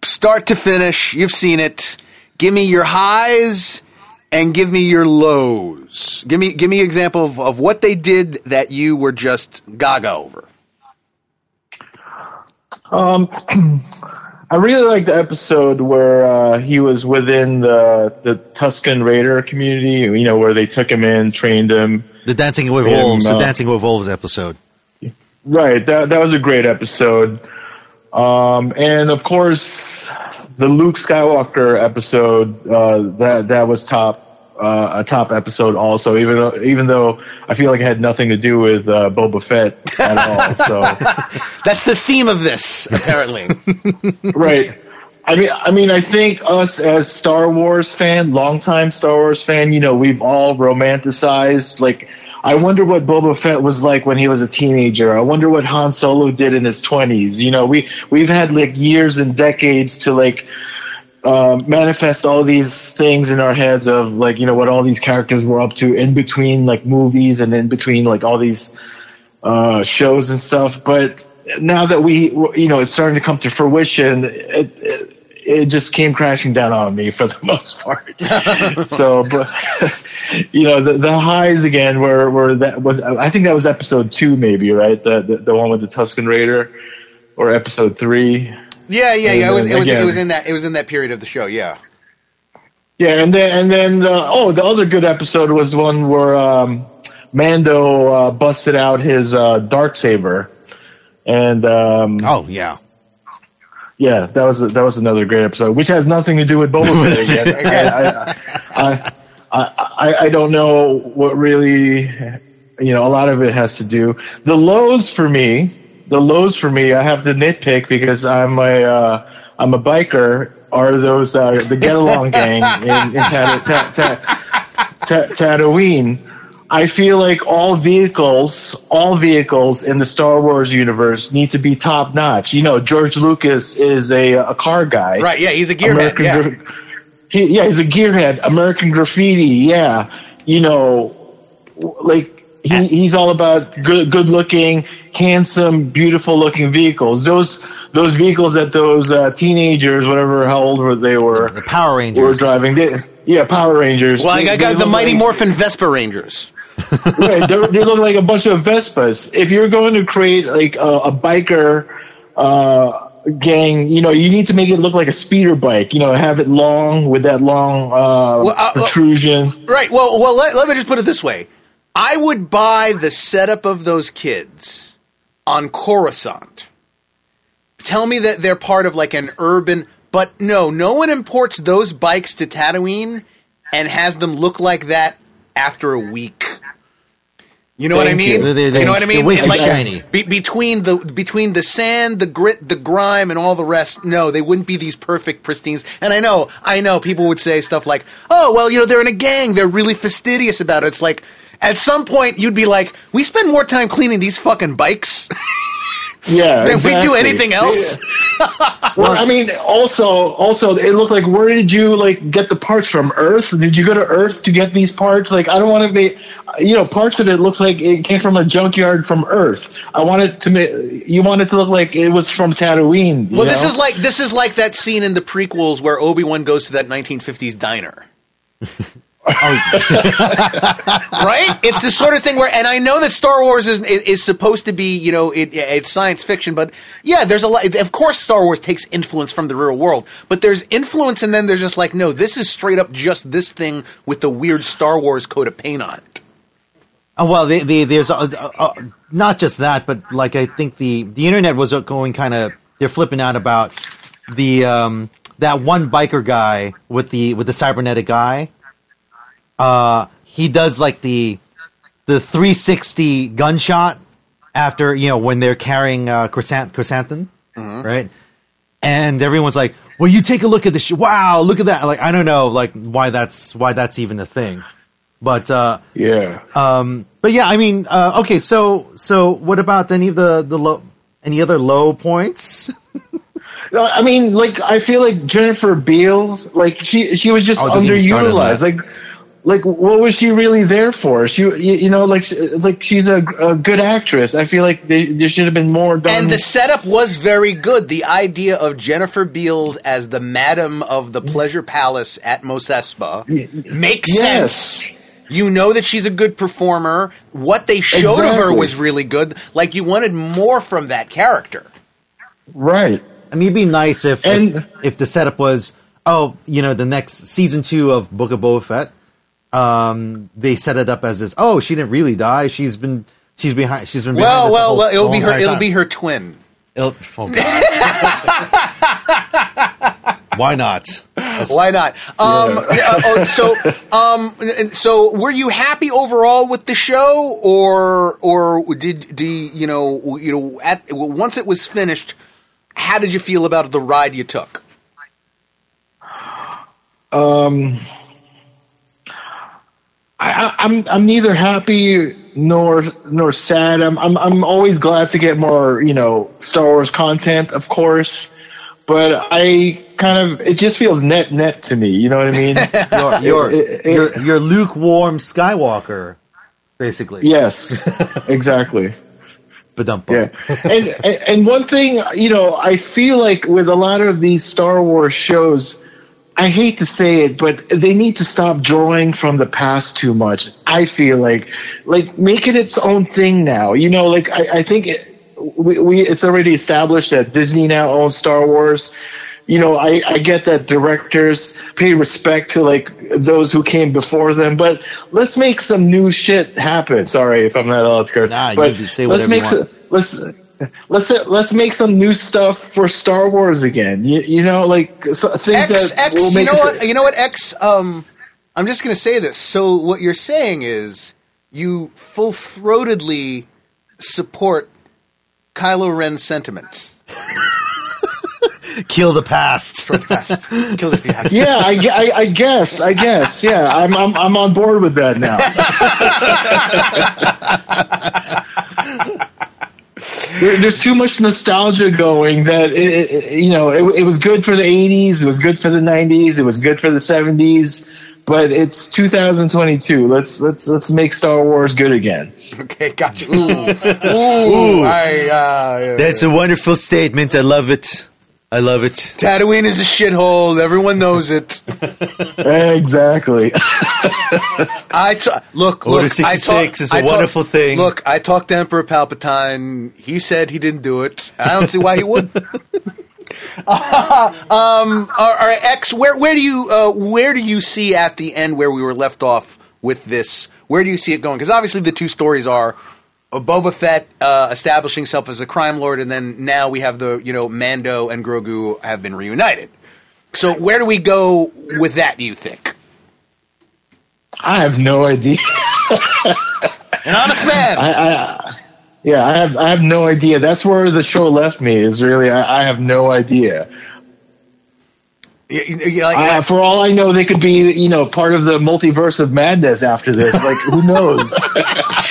start to finish. You've seen it. Give me your highs and give me your lows. Give me give me an example of, of what they did that you were just gaga over. Um, I really like the episode where uh, he was within the the Tusken Raider community. You know, where they took him in, trained him. The Dancing with Wolves. The. Dancing with Wolves episode. Right. That that was a great episode. Um, and of course, the Luke Skywalker episode uh, that that was top. Uh, a top episode also, even though, even though I feel like it had nothing to do with uh, Boba Fett at all. So That's the theme of this, apparently. right. I mean, I mean, I think us as Star Wars fan, longtime Star Wars fan, you know, we've all romanticized. Like, I wonder what Boba Fett was like when he was a teenager. I wonder what Han Solo did in his twenties. You know, we we've had like years and decades to like uh, manifest all these things in our heads of like you know what all these characters were up to in between like movies and in between like all these uh, shows and stuff. But now that we, you know, it's starting to come to fruition, it, it, it just came crashing down on me for the most part. so, but you know, the, the highs again were, were that was, I think that was episode two, maybe, right? The, the, the one with the Tusken Raider or episode three. Yeah, yeah, yeah. It was, it was, it was in that, it was in that period of the show. Yeah. Yeah, and then and then uh, oh, the other good episode was one where um, Mando uh, busted out his uh, dark saber, and um, Oh yeah. yeah, that was that was another great episode, which has nothing to do with Boba Fett again. I, I, I, I, I don't know what really, you know, a lot of it has to do. The lows for me, the lows for me, I have to nitpick because I'm a uh, I'm a biker. Are those uh, the Get Along Gang in, in Tat- Tat- Tat- Tat- Tatooine? I feel like all vehicles, all vehicles in the Star Wars universe need to be top notch. You know, George Lucas is a a car guy, Right. Yeah. He's a gearhead. Yeah. Gra- he, yeah, he's a gearhead. American Graffiti, yeah. You know, like he, he's all about good, good looking, handsome, beautiful looking vehicles. Those those vehicles that those uh, teenagers, whatever how old were they were, The Power Rangers were driving. They, Yeah, Power Rangers. Well, They- I got the Mighty like- Morphin Vespa Rangers. right, they're- they look like a bunch of Vespas. If you're going to create like a, a biker uh, gang, you know, you need to make it look like a speeder bike. You know, have it long with that long uh, Well, uh, protrusion. Right. Well, well. Let, let me just put it this way: I would buy the setup of those kids on Coruscant. Tell me that they're part of like an urban, but no, no one imports those bikes to Tatooine and has them look like that after a week. You know what I mean? you. They're- they're- you know what I mean? way too like, shiny. Be, between the between the sand, the grit, the grime, and all the rest, no, they wouldn't be these perfect pristines. And I know, I know, people would say stuff like, "Oh, well, you know, they're in a gang; they're really fastidious about it." It's like, at some point, you'd be like, "We spend more time cleaning these fucking bikes Yeah, than we do anything else." Well, I mean, also, also, it looked like where did you like get the parts from? Earth? Did you go to Earth to get these parts? Like, I don't want to be, you know, parts of it looks like it came from a junkyard from Earth. I want it to make you want it to look like it was from Tatooine. you Well, this is like this is like that scene in the prequels where Obi Wan goes to that 1950s diner. right? It's the sort of thing where, and I know that Star Wars is is, is supposed to be, you know, it, it's science fiction, but yeah, there's a lot. Of course, Star Wars takes influence from the real world, but there's influence, and then there's just like, no, this is straight up just this thing with the weird Star Wars coat of paint on it. Oh, well, the, the, there's uh, uh, uh, not just that, but like I think the the internet was going kind of they're flipping out about the um, that one biker guy with the with the cybernetic eye. Uh, he does like the the 360 gunshot after you know when they're carrying uh, chrysanth- chrysanthemum, right? And everyone's like, "Well, you take a look at this. Sh- wow, look at that!" Like I don't know, like why that's why that's even a thing, but. uh yeah. but yeah, I mean, uh, okay. So, so what about any of the the low, any other low points? No, I mean, like I feel like Jennifer Beals, like she she was just Oh, don't even start on underutilized. Like, like what was she really there for? She, you, you know, like like she's a, a good actress. I feel like they, there should have been more done. And the setup was very good. The idea of Jennifer Beals as the madam of the pleasure palace at Mos Espa makes Yes. sense. You know that she's a good performer. What they showed of her was really good. Like you wanted more from that character. right. I mean, it'd be nice if And- if, if the setup was, oh, you know, the next season two of Book of Boba Fett. Um, they set it up as this. Oh, she didn't really die. She's been she's behind. She's been behind Well, this well, whole- well. It'll be her. entire It'll time. be her twin. It'll- oh, God. Why not? Why not? Um, uh, oh, so, um, so were you happy overall with the show, or or did do you, you know you know at once it was finished? How did you feel about the ride you took? Um, I, I- I'm I'm neither happy nor nor sad. I'm I'm I'm always glad to get more you know Star Wars content, of course. But I kind of it just feels net net to me. You know what I mean? You're you're, It- it- you're, you're lukewarm Skywalker, basically. yes, exactly. Yeah, and and and one thing you know, I feel like with a lot of these Star Wars shows, I hate to say it, but they need to stop drawing from the past too much. I feel like, like make it its own thing now. You know, like I, I think it, we, we it's already established that Disney now owns Star Wars. You know, I, I get that directors pay respect to like those who came before them, but let's make some new shit happen. Sorry if I'm not allowed to curse. Nah, you can say whatever let's whatever you make want. some- let's let's let's make some new stuff for Star Wars again. You, you know, like so, things X that X. will You know what? You know what? X. Um, I'm just going to say this. So what you're saying is you full throatedly support Kylo Ren's sentiments. Kill the past. Fast. Kill it if you have to. Yeah, I, I, I guess. I guess. Yeah, I'm, I'm I'm on board with that now. There, there's too much nostalgia going that it, it, you know it, it was good for the 80s, it was good for the 90s, it was good for the 70s, but it's 2022. Let's let's let's make Star Wars good again. Okay, gotcha. Ooh, ooh. I, uh, That's a wonderful statement. I love it. I love it. Tatooine is a shithole. Everyone knows it. exactly. I t- look. Order look, I 66 talk- is a I talk- wonderful thing. Look, I talked to Emperor Palpatine. He said he didn't do it. I don't see why he would. um, all right, X. Where where do you uh, where do you see at the end where we were left off with this? Where do you see it going? Because obviously the two stories are. Boba Fett uh, establishing himself as a crime lord, and then now we have the you know Mando and Grogu have been reunited. So where do we go with that? Do you think? I have no idea. An honest man. I, I yeah, I have I have no idea. That's where the show left me. Is really I, I have no idea. Like, Uh, for all I know, they could be you know part of the multiverse of madness after this. Like who knows?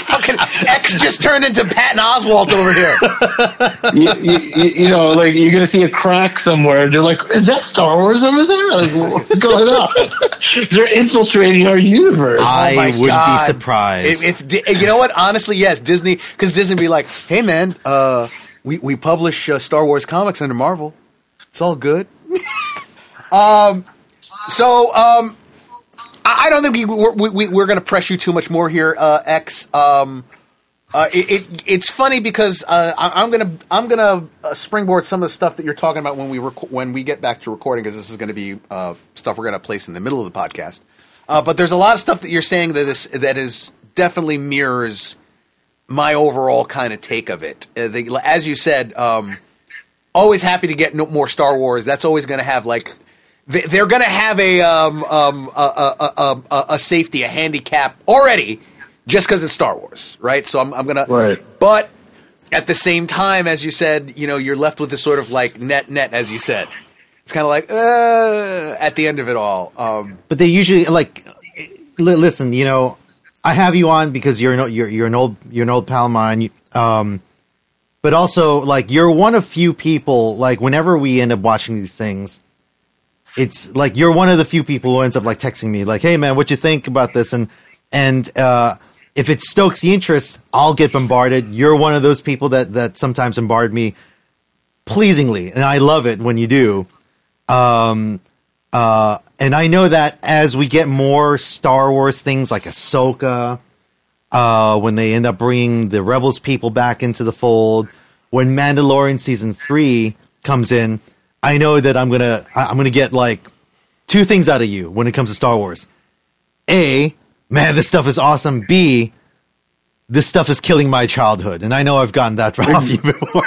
fucking X just turned into Patton Oswalt over here. you, you, you you know, like you're gonna see a crack somewhere. They're like, "Is that Star Wars over there? Like, what's going on?" They're infiltrating our universe. I Oh wouldn't God. be surprised. If, if you know what, honestly, yes, Disney, because Disney be like, "Hey, man, uh, we we publish uh, Star Wars comics under Marvel. It's all good." um, so um, I, I don't think we we're, we, we're going to press you too much more here, uh, X. Um, uh, it, it it's funny because uh, I, I'm gonna I'm gonna uh, springboard some of the stuff that you're talking about when we rec- when we get back to recording because this is going to be uh, stuff we're going to place in the middle of the podcast. But there's a lot of stuff that you're saying that is that is definitely mirrors my overall kind of take of it. The, as you said, um, always happy to get no, more Star Wars. That's always going to have like they, they're going to have a um, um, a, a, a, a safety, a handicap already, just because it's Star Wars, right? So I'm, I'm gonna, Right. But at the same time, as you said, you know, you're left with this sort of like net net, as you said. It's kind of like uh, at the end of it all. Um, but they usually like li- listen you know i have you on because you're an, you're, you're an old you're an old pal of mine um but also like you're one of few people like whenever we end up watching these things it's like you're one of the few people who ends up like texting me like hey man what you think about this and and uh if it stokes the interest i'll get bombarded you're one of those people that that sometimes bombard me pleasingly and i love it when you do um uh, and I know that as we get more Star Wars things like Ahsoka, uh, when they end up bringing the Rebels people back into the fold, when Mandalorian season three comes in, I know that I'm gonna I'm gonna get like two things out of you when it comes to Star Wars. A, man, this stuff is awesome. B, this stuff is killing my childhood, and I know I've gotten that off you before.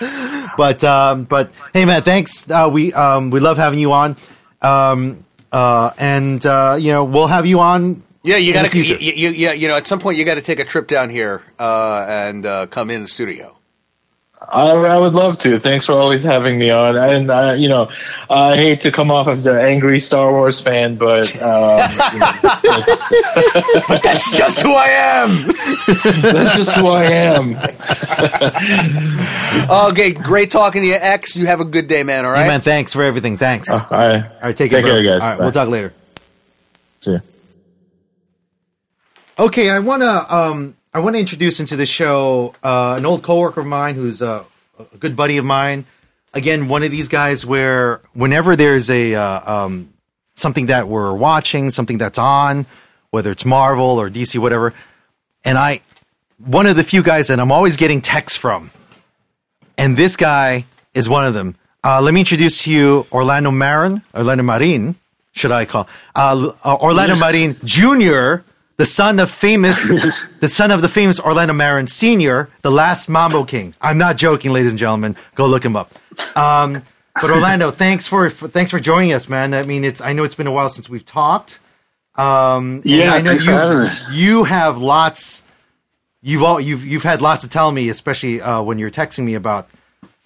but um, but hey man, thanks. Uh, we um, we love having you on, um, uh, and uh, you know we'll have you on. yeah, you got to, you, future. you, you, you know, at some point you got to take a trip down here uh, and uh, come in the studio. I, I would love to. Thanks for always having me on. And uh, you know, I hate to come off as the angry Star Wars fan, but um, you know, that's, But that's just who I am. that's just who I am. Okay, great talking to you, X. You have a good day, man. All right. Hey, man, thanks for everything. Thanks. All right, All right, take, take care, care, guys. All right, Bye. we'll talk later. See ya. Okay, I want to um, I want to introduce into the show uh, an old coworker of mine who's uh, a good buddy of mine. Again, one of these guys where whenever there's a uh, um, something that we're watching, something that's on, whether it's Marvel or DC, whatever, and I, one of the few guys that I'm always getting texts from, and this guy is one of them. Uh, let me introduce to you Orlando Marin, Orlando Marin, should I call uh, Orlando Marin Jr., the son of famous, the son of the famous Orlando Marin Sr., the last Mambo King. I'm not joking, ladies and gentlemen. Go look him up. Um, but Orlando, thanks for, for thanks for joining us, man. I mean, it's I know it's been a while since we've talked. Um, Yeah, I know you've- you have lots. You've all you've you've had lots to tell me, especially uh, when you're texting me about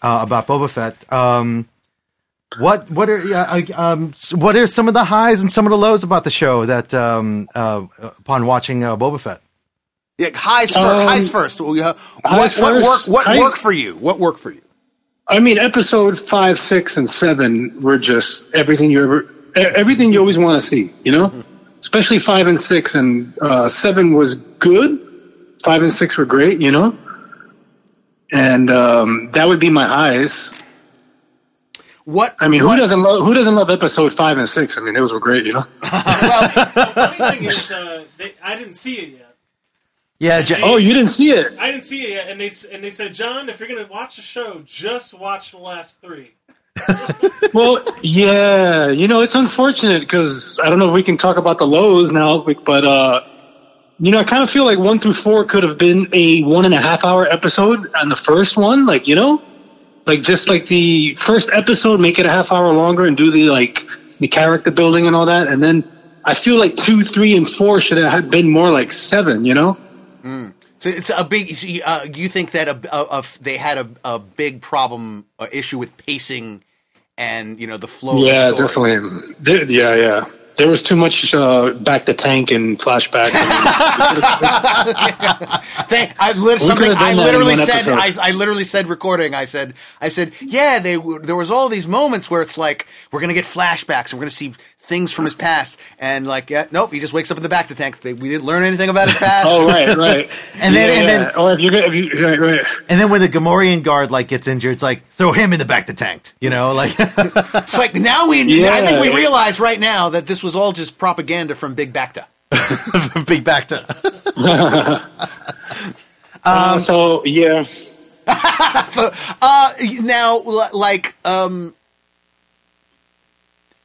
uh, about Boba Fett. Um, what what are uh, um, what are some of the highs and some of the lows about the show that um, uh, upon watching uh, Boba Fett? Yeah, highs, fir- Um, highs first. What, highs what first. work? What High- worked for you? What worked for you? I mean, episode five, six, and seven were just everything you ever, everything you always want to see. You know, especially five and six, and uh, seven was good. Five and six were great. You know, and um, that would be my highs. What I mean, what- who doesn't love who doesn't love episode five and six? I mean, those were great, you know. well, The funny thing is, uh, they, I didn't see it yet. Yeah, Ja- Oh, you didn't see it? I didn't see it yet, and they and they said, John, if you're gonna watch the show, just watch the last three. Well, yeah, you know, it's unfortunate because I don't know if we can talk about the lows now, but uh, you know, I kind of feel like one through four could have been a one and a half hour episode, and the first one, like you know, like just like the first episode, make it a half hour longer and do the like the character building and all that, and then I feel like two, three, and four should have been more like seven, you know. So it's a big. you- Uh, you think that a, a, a- they had a, a big problem, uh, issue with pacing, and you know the flow. Yeah, of the story. definitely. Yeah, yeah. There was too much uh, bacta tank and flashback. I, lit, something, I literally said. I, I literally said recording. I said. I said. Yeah, they. w- There was all these moments where it's like we're gonna get flashbacks. and We're gonna see things from his past, and like, yeah, nope. He just wakes up in the bacta tank. We didn't learn anything about his past. oh, right, right. And then- yeah, and then- yeah. or if you if you right, right. And then when the Gamorrean guard like gets injured, it's like throw him in the bacta tank. You know, like It's like now we. I think we realize right now that this was all just propaganda from Big Bacta. big back to. Uh, so yeah, so uh now like um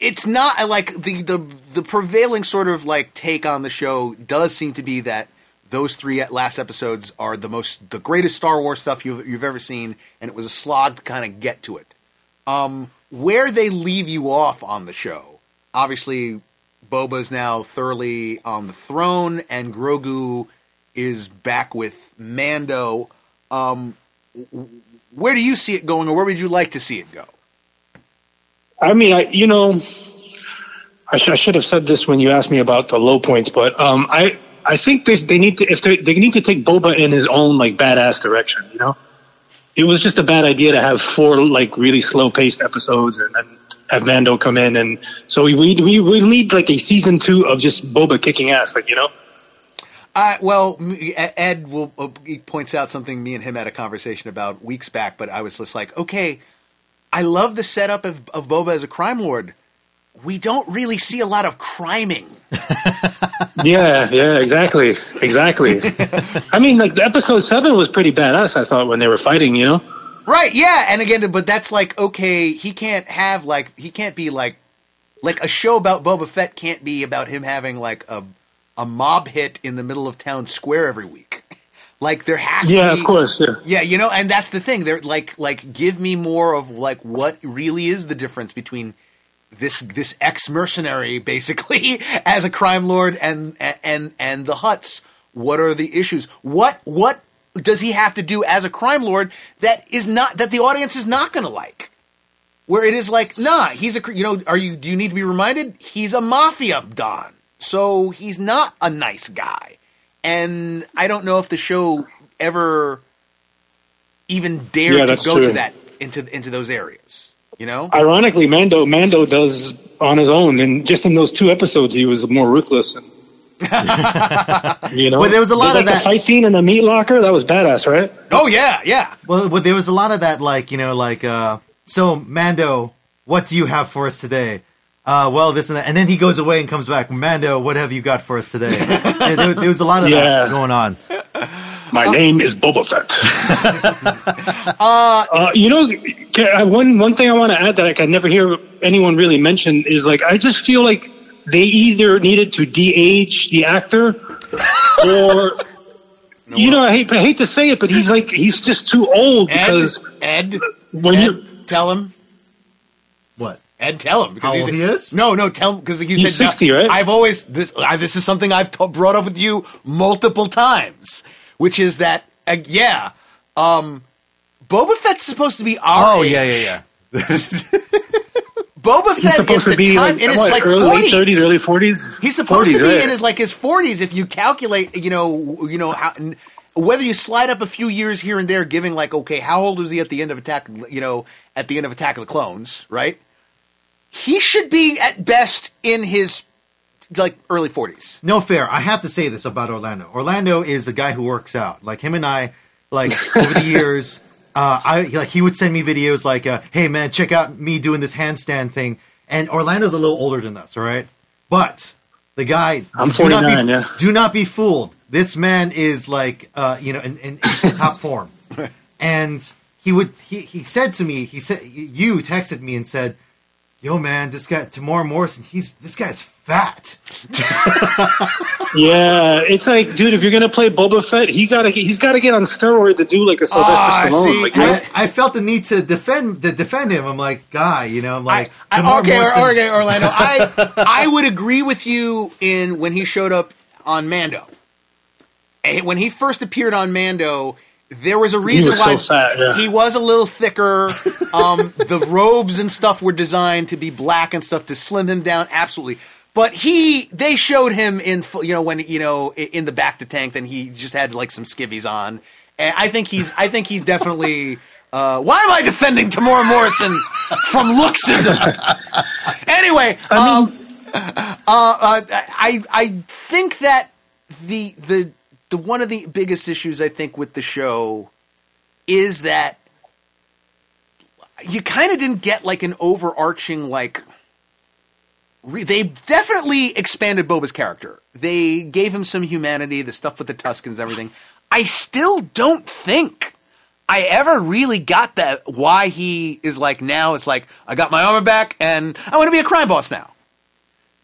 it's not like the the the prevailing sort of like take on the show does seem to be that those three last episodes are the most the greatest Star Wars stuff you've you've ever seen and it was a slog to kind of get to it. Um where they leave you off on the show. Obviously Boba's now thoroughly on the throne and Grogu is back with Mando. Um where do you see it going, or where would you like to see it go? I mean, I you know, I, sh- I should have said this when you asked me about the low points, but um, I I think they they need to if they they need to take Boba in his own like badass direction. You know, it was just a bad idea to have four like really slow paced episodes and then have Mando come in, and so we we we need like a season two of just Boba kicking ass, like you know. Uh, well, Ed will uh, he points out something me and him had a conversation about weeks back, but I was just like, okay, I love the setup of, of Boba as a crime lord. We don't really see a lot of criming. Yeah, yeah, exactly, exactly. I mean, like episode seven was pretty badass. I thought when they were fighting, you know. Right, yeah, and again, but that's like okay, he can't have like he can't be like like a show about Boba Fett can't be about him having like a a mob hit in the middle of town square every week. Like there has to Yeah, be, of course. Yeah. Yeah, you know, and that's the thing. They're like like give me more of like what really is the difference between this this ex mercenary basically as a crime lord and and and the Hutts. What are the issues? What what does he have to do as a crime lord that is not that the audience is not going to like? Where it is like, nah, he's a you know, are you do you need to be reminded? He's a mafia don, so he's not a nice guy. And I don't know if the show ever even dared Yeah, to that's go to that into into those areas. You know, Ironically, Mando Mando does on his own, and just in those two episodes, he was more ruthless. And, you know, Well, there was a lot like of that- the fight scene in the meat locker. That was badass, right? Oh yeah, yeah. Well, but there was a lot of that, like you know, like uh, so Mando, what do you have for us today? Uh, well, this and that, and then he goes away and comes back. Mando, what have you got for us today? Yeah, there, there was a lot of Yeah. that going on. My name is Boba Fett. uh, you know, uh, one one thing I want to add that I can never hear anyone really mention is like I just feel like they either needed to de-age the actor, or you know, I hate I hate to say it, but he's like he's just too old Ed, because Ed, when Ed, you tell him? Ed, tell him because How he's old he is? No, no, tell him because you He's said 60, right? I've always this. I, this is something I've t- brought up with you multiple times, which is that uh, yeah, um, Boba Fett's supposed to be our Oh age. yeah, yeah, yeah. Boba he's Fett supposed is to be time like, in his what, like early late 40s. thirties, early forties. He's supposed 40s, to be right? in his like his forties if you calculate, you know, you know how n- whether you slide up a few years here and there, giving like, okay, how old was he at the end of Attack? You know, at the end of Attack of the Clones, right? He should be at best in his like early forties. No fair. I have to say this about Orlando. Orlando is a guy who works out. Like him and I, like over the years, uh, I like he would send me videos like, uh, "Hey man, check out me doing this handstand thing." And Orlando's a little older than us, all right? But the guy, I'm do not 49, be, yeah. Do not be fooled. This man is like, uh, you know, in, in, in top form. And he would, he, he said to me, he said, you texted me and said, "Yo man, this guy Temuera Morrison, he's this guy's fat." Yeah, it's like, dude, if you're gonna play Boba Fett, he gotta he's gotta get on steroids to do like a Sylvester Ah, Stallone. see, like, I, I felt the need to defend to defend him. I'm like, guy, you know, I'm like, I, Temuera okay, Morrison- okay, Orlando. I I would agree with you in when he showed up on Mando. Eh, When he first appeared on Mando, there was a reason was so why fat, yeah. he was a little thicker. Um, the robes and stuff were designed to be black and stuff to slim him down. Absolutely. But he, they showed him in, you know, when you know, in the bacta tank, then he just had like some skivvies on, and I think he's, I think he's definitely. Uh, why am I defending Temuera Morrison from looksism? anyway, um, uh, uh, I I think that the the the one of the biggest issues I think with the show is that you kind of didn't get like an overarching like. Re- they definitely expanded Boba's character. They gave him some humanity, the stuff with the Tuskens, everything. I still don't think I ever really got that why he is like now it's like I got my armor back and I want to be a crime boss now.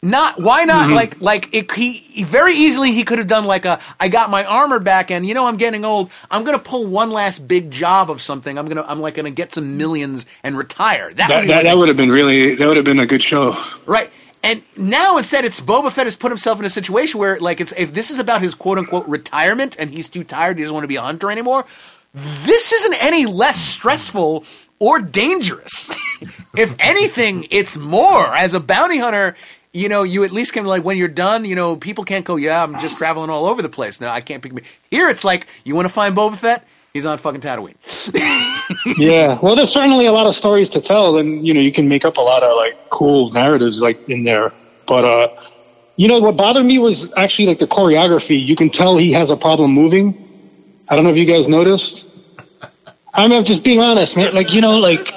Not why not mm-hmm. like like it, he, he very easily he could have done like a I got my armor back and you know I'm getting old I'm gonna pull one last big job of something I'm gonna I'm like gonna get some millions and retire that, that, that, that would have been really that would have been a good show. Right. And now instead it's Boba Fett has put himself in a situation where like it's if this is about his quote unquote retirement and he's too tired, he doesn't want to be a hunter anymore, this isn't any less stressful or dangerous. if anything, it's more. As a bounty hunter, you know, you at least can like when you're done, you know, people can't go, Yeah, I'm just traveling all over the place. No, I can't pick me here it's like you want to find Boba Fett? He's on fucking Tatooine. yeah, well, there's certainly a lot of stories to tell, and you know, you can make up a lot of like cool narratives like in there. But uh, you know, what bothered me was actually like the choreography. You can tell he has a problem moving. I don't know if you guys noticed. I mean, I'm just being honest, man. Like you know, like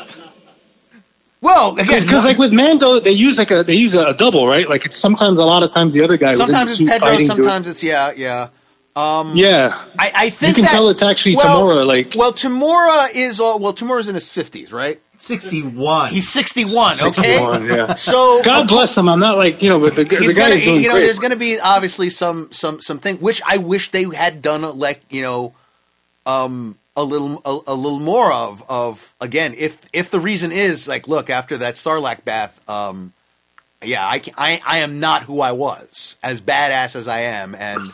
Well, again, because like with Mando, they use like a they use a, double, right? Like it's sometimes a lot of times the other guy. sometimes it's Pedro, fighting, doing- sometimes it's yeah, yeah. yeah. I, I think can that- tell it's actually well, Temuera, like- well, Temuera is all well. Temuera's in his fifties, right? 61. He's sixty-one. Okay, 61, yeah. so God bless him. I'm not like you know, but the, the guy gonna, is doing you know, great. there's going to be obviously some some something which I wish they had done like you know, um, a little a, a little more of of again if if the reason is like look after that Sarlacc bath, um, yeah, I, I I am not who I was as badass as I am and.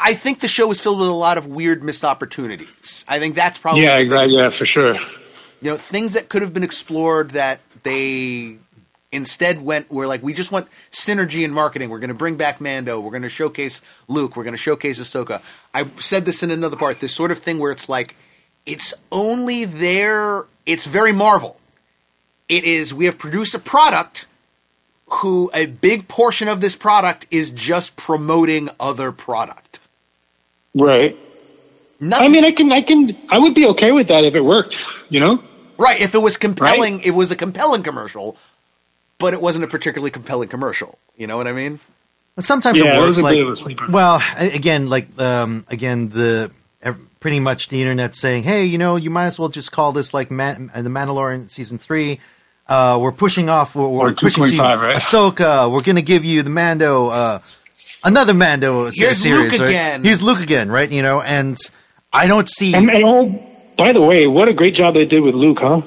I think the show is filled with a lot of weird missed opportunities. I think that's probably yeah, exactly. Yeah, for sure. you know things that could have been explored that they instead went we're like we just want synergy in marketing we're going to bring back mando we're going to showcase luke we're going to showcase ahsoka i said this in another part this sort of thing where it's like it's only there it's very marvel it is we have produced a product who a big portion of this product is just promoting other product Right. Nothing, I mean, I can, I can, I would be okay with that if it worked. You know. Right. If it was compelling, it was a compelling commercial, but it wasn't a particularly compelling commercial. You know what I mean? And sometimes Yeah, it it works was a like bit of a sleeper. well again like um again the pretty much the internet saying hey you know you might as well just call this like Man- uh, the Mandalorian season 3 uh we're pushing off we're, we're pushing to you 2.5, right? Ahsoka we're going to give you the Mando uh another Mando se- Here's series Luke right? again. here's Luke again right you know and I don't see And, and oh, by the way, what a great job they did with Luke, huh?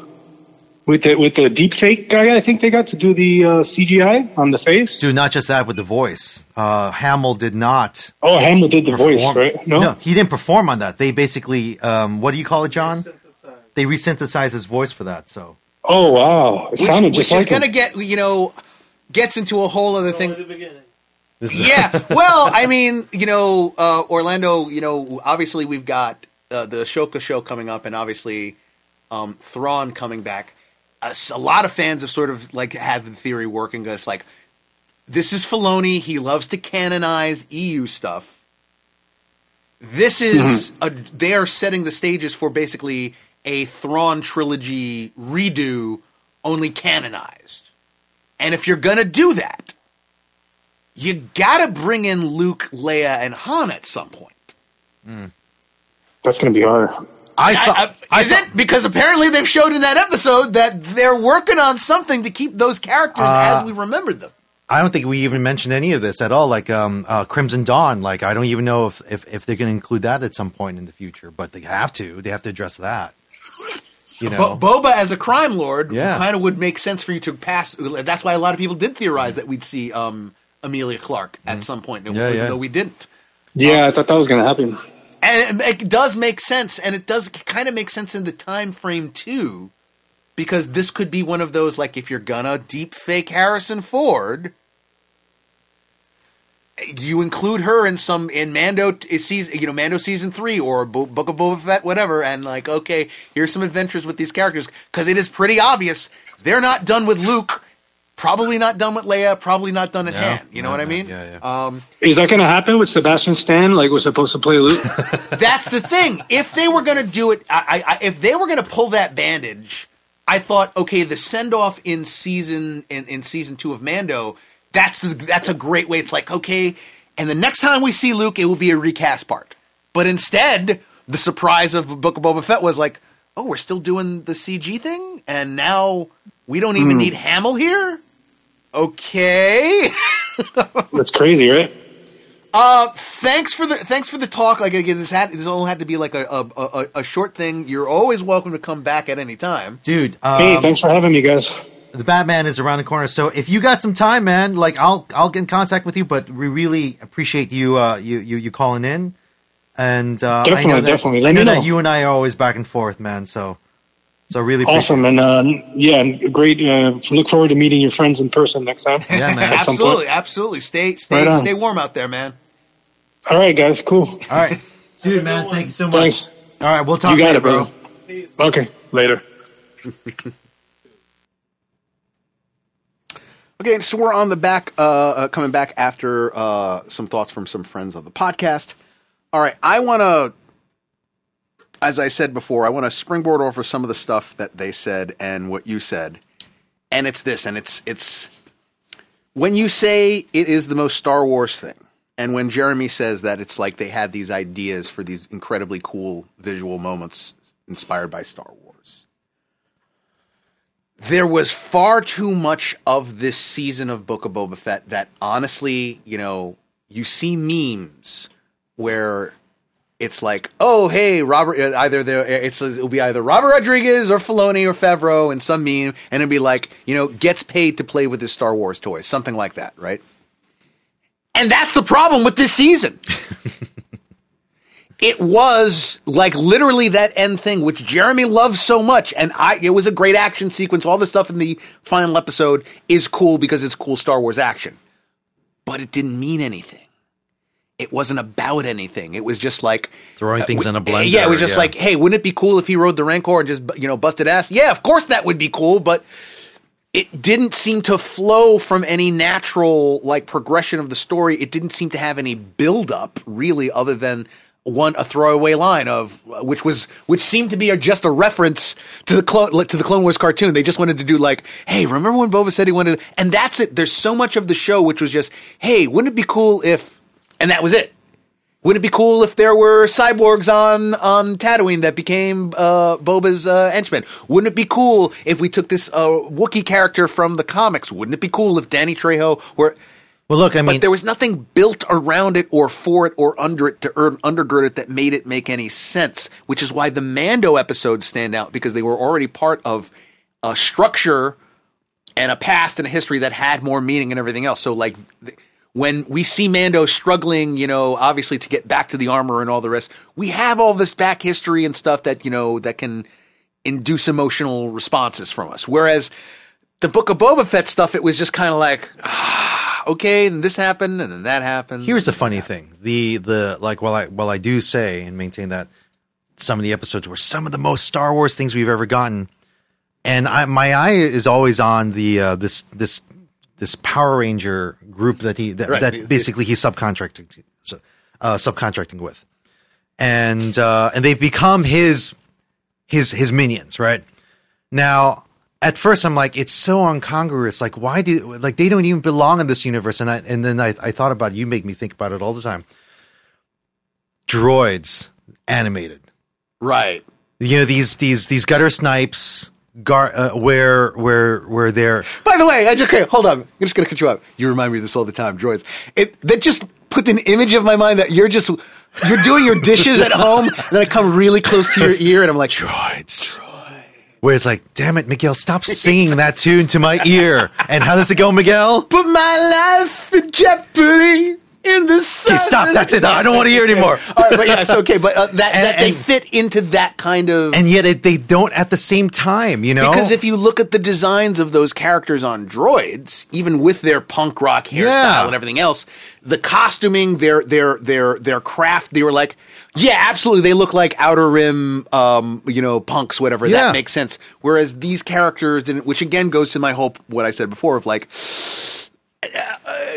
With the with the deep fake guy, I think they got to do the uh, CGI on the face. do not just that with the voice uh Hamill did not Oh, Hamill did the voice, right? No, he didn't perform on that they basically um what do you call it John they resynthesized his voice for that so Oh wow, it Which, sounded which just is like going to him. get you know gets into a whole other thing. the beginning. this is Yeah. Well, I mean, you know, uh, Orlando. You know, obviously we've got uh, the Ahsoka show coming up, and obviously um, Thrawn coming back. A, s- a lot of fans have sort of like had the theory working. It's like this is Filoni. He loves to canonize EU stuff. This is mm-hmm. a, they are setting the stages for basically a Thrawn trilogy redo, only canonized. And if you're gonna do that, you gotta bring in Luke, Leia, and Han at some point. Mm. That's going to be hard. I I- thought. I- is it because apparently they've showed in that episode that they're working on something to keep those characters as we remembered them. I don't think we even mentioned any of this at all. Like um, uh, Crimson Dawn. Like I don't even know if, if, if they're going to include that at some point in the future. But they have to. They have to address that. You know. Bo- Boba as a crime lord Yeah. kind of would make sense for you to pass. That's why a lot of people did theorize that we'd see um, Emilia Clarke at some point. Yeah, even yeah. though we didn't. Yeah, I thought that was going to happen. And it does make sense, and it does kind of make sense in the time frame too, because this could be one of those like if you're gonna deep fake Harrison Ford, you include her in some in Mando eh, season, you know, Mando season three or Bo- Book of Boba Fett, whatever, and like okay, here's some adventures with these characters because it is pretty obvious they're not done with Luke. Probably not done with Leia. Probably not done at Yeah. Han. You know Yeah, what I mean? yeah, yeah. Um, Is that going to happen with Sebastian Stan? Like, we're supposed to play Luke? That's the thing. If they were going to do it, I, I, if they were going to pull that bandage, I thought, okay, the send off in season in, in season two of Mando, that's that's a great way. It's like okay, and the next time we see Luke, it will be a recast part. But instead, the surprise of Book of Boba Fett was like, oh, we're still doing the CG thing, and now we don't even need Hamill here. Okay. That's crazy, right? Uh, thanks for the thanks for the talk. Like again, this had this only had to be like a a, a, a short thing. You're always welcome to come back at any time. Dude, um, Hey, thanks for having me, guys. the Batman is around the corner. So if you got some time, man, like I'll I'll get in contact with you. But we really appreciate you uh you you, you calling in. And uh, I know Definitely, that, definitely. I Let know me that know. you and I are always back and forth, man. So so really appreciate Awesome. And uh, yeah, and great. Uh, look forward to meeting your friends in person next time. Yeah, man. At some Absolutely, point. absolutely. Stay stay Right stay warm out there, man. All right, guys. Cool. All right, dude, man. Thank you so much. Thanks. All right, we'll talk You got later, it, bro. Okay. Later. Okay, so we're on the back, uh, uh, coming back after uh, some thoughts from some friends of the podcast. All right, I want to, as I said before, I want to springboard over some of the stuff that they said and what you said, and it's this, and it's it's when you say it is the most Star Wars thing, and when Jeremy says that it's like they had these ideas for these incredibly cool visual moments inspired by Star Wars there was far too much of this season of Book of Boba Fett that honestly, you know, you see memes where it's like, oh, hey, Robert, uh, either there, it says it'll be either Robert Rodriguez or Filoni or Favreau and some meme, and it'll be like, you know, gets paid to play with his Star Wars toys, something like that, right? And that's the problem with this season. it was like literally that end thing which Jeremy loves so much and I it was a great action sequence all the stuff in the final episode is cool because it's cool Star Wars action but it didn't mean anything it wasn't about anything it was just like Throwing uh, things in a blender, yeah it was just yeah. like hey wouldn't it be cool if he rode the Rancor and just you know busted ass yeah of course that would be cool but it didn't seem to flow from any natural like progression of the story. It didn't seem to have any build up really, other than one a throwaway line of uh, which was which seemed to be just a reference to the clone to the Clone Wars cartoon. They just wanted to do like, hey, remember when Boba said he wanted, and that's it. There's so much of the show which was just, hey, wouldn't it be cool if, and that was it. Wouldn't it be cool if there were cyborgs on on Tatooine that became uh, Boba's uh, henchmen? Wouldn't it be cool if we took this uh, Wookiee character from the comics? Wouldn't it be cool if Danny Trejo were? Well, look, I mean, But there was nothing built around it or for it or under it to er- undergird it that made it make any sense. Which is why the Mando episodes stand out because they were already part of a structure and a past and a history that had more meaning and everything else. So like th- when we see Mando struggling, you know, obviously to get back to the armor and all the rest, we have all this back history and stuff that, you know, that can induce emotional responses from us. Whereas the Book of Boba Fett stuff, it was just kind of like, ah, okay, then this happened and then that happened. Here's the funny thing: the the like while I while I do say and maintain that some of the episodes were some of the most Star Wars things we've ever gotten, and I, my eye is always on the uh, this this this Power Ranger group that he that, Right. that basically he's subcontracting uh, subcontracting with. and uh, and they've become his his his minions, right? Now, at first, I'm like, it's so incongruous. Like, why do like they don't even belong in this universe? And I and then I, I thought about it. You make me think about it all the time. Droids animated, Right. you know these these these gutter snipes, gar, uh, where where where they're By the way, I just okay, hold on. I'm just gonna cut you up. You remind me of this all the time, droids. It that just put an image of my mind that you're just you're doing your dishes at home, and then I come really close to your ear, and I'm like, droids. Where it's like, damn it, Miguel, stop singing that tune to my ear. And how does it go, Miguel? put my life in jeopardy in the sun. Okay, stop. That's it. I don't want to hear anymore. All right, but yeah, it's okay. But uh, that, that And- they and- fit into that kind of. And yet it, they don't at the same time, you know? because if you look at the designs of those characters on droids, even with their punk rock hairstyle Yeah. and everything else, the costuming, their their their their craft, they were like, yeah, absolutely, they look like Outer Rim, um, you know, punks, whatever. Yeah. That makes sense. Whereas these characters, didn't, which again goes to my whole what I said before of like. Uh,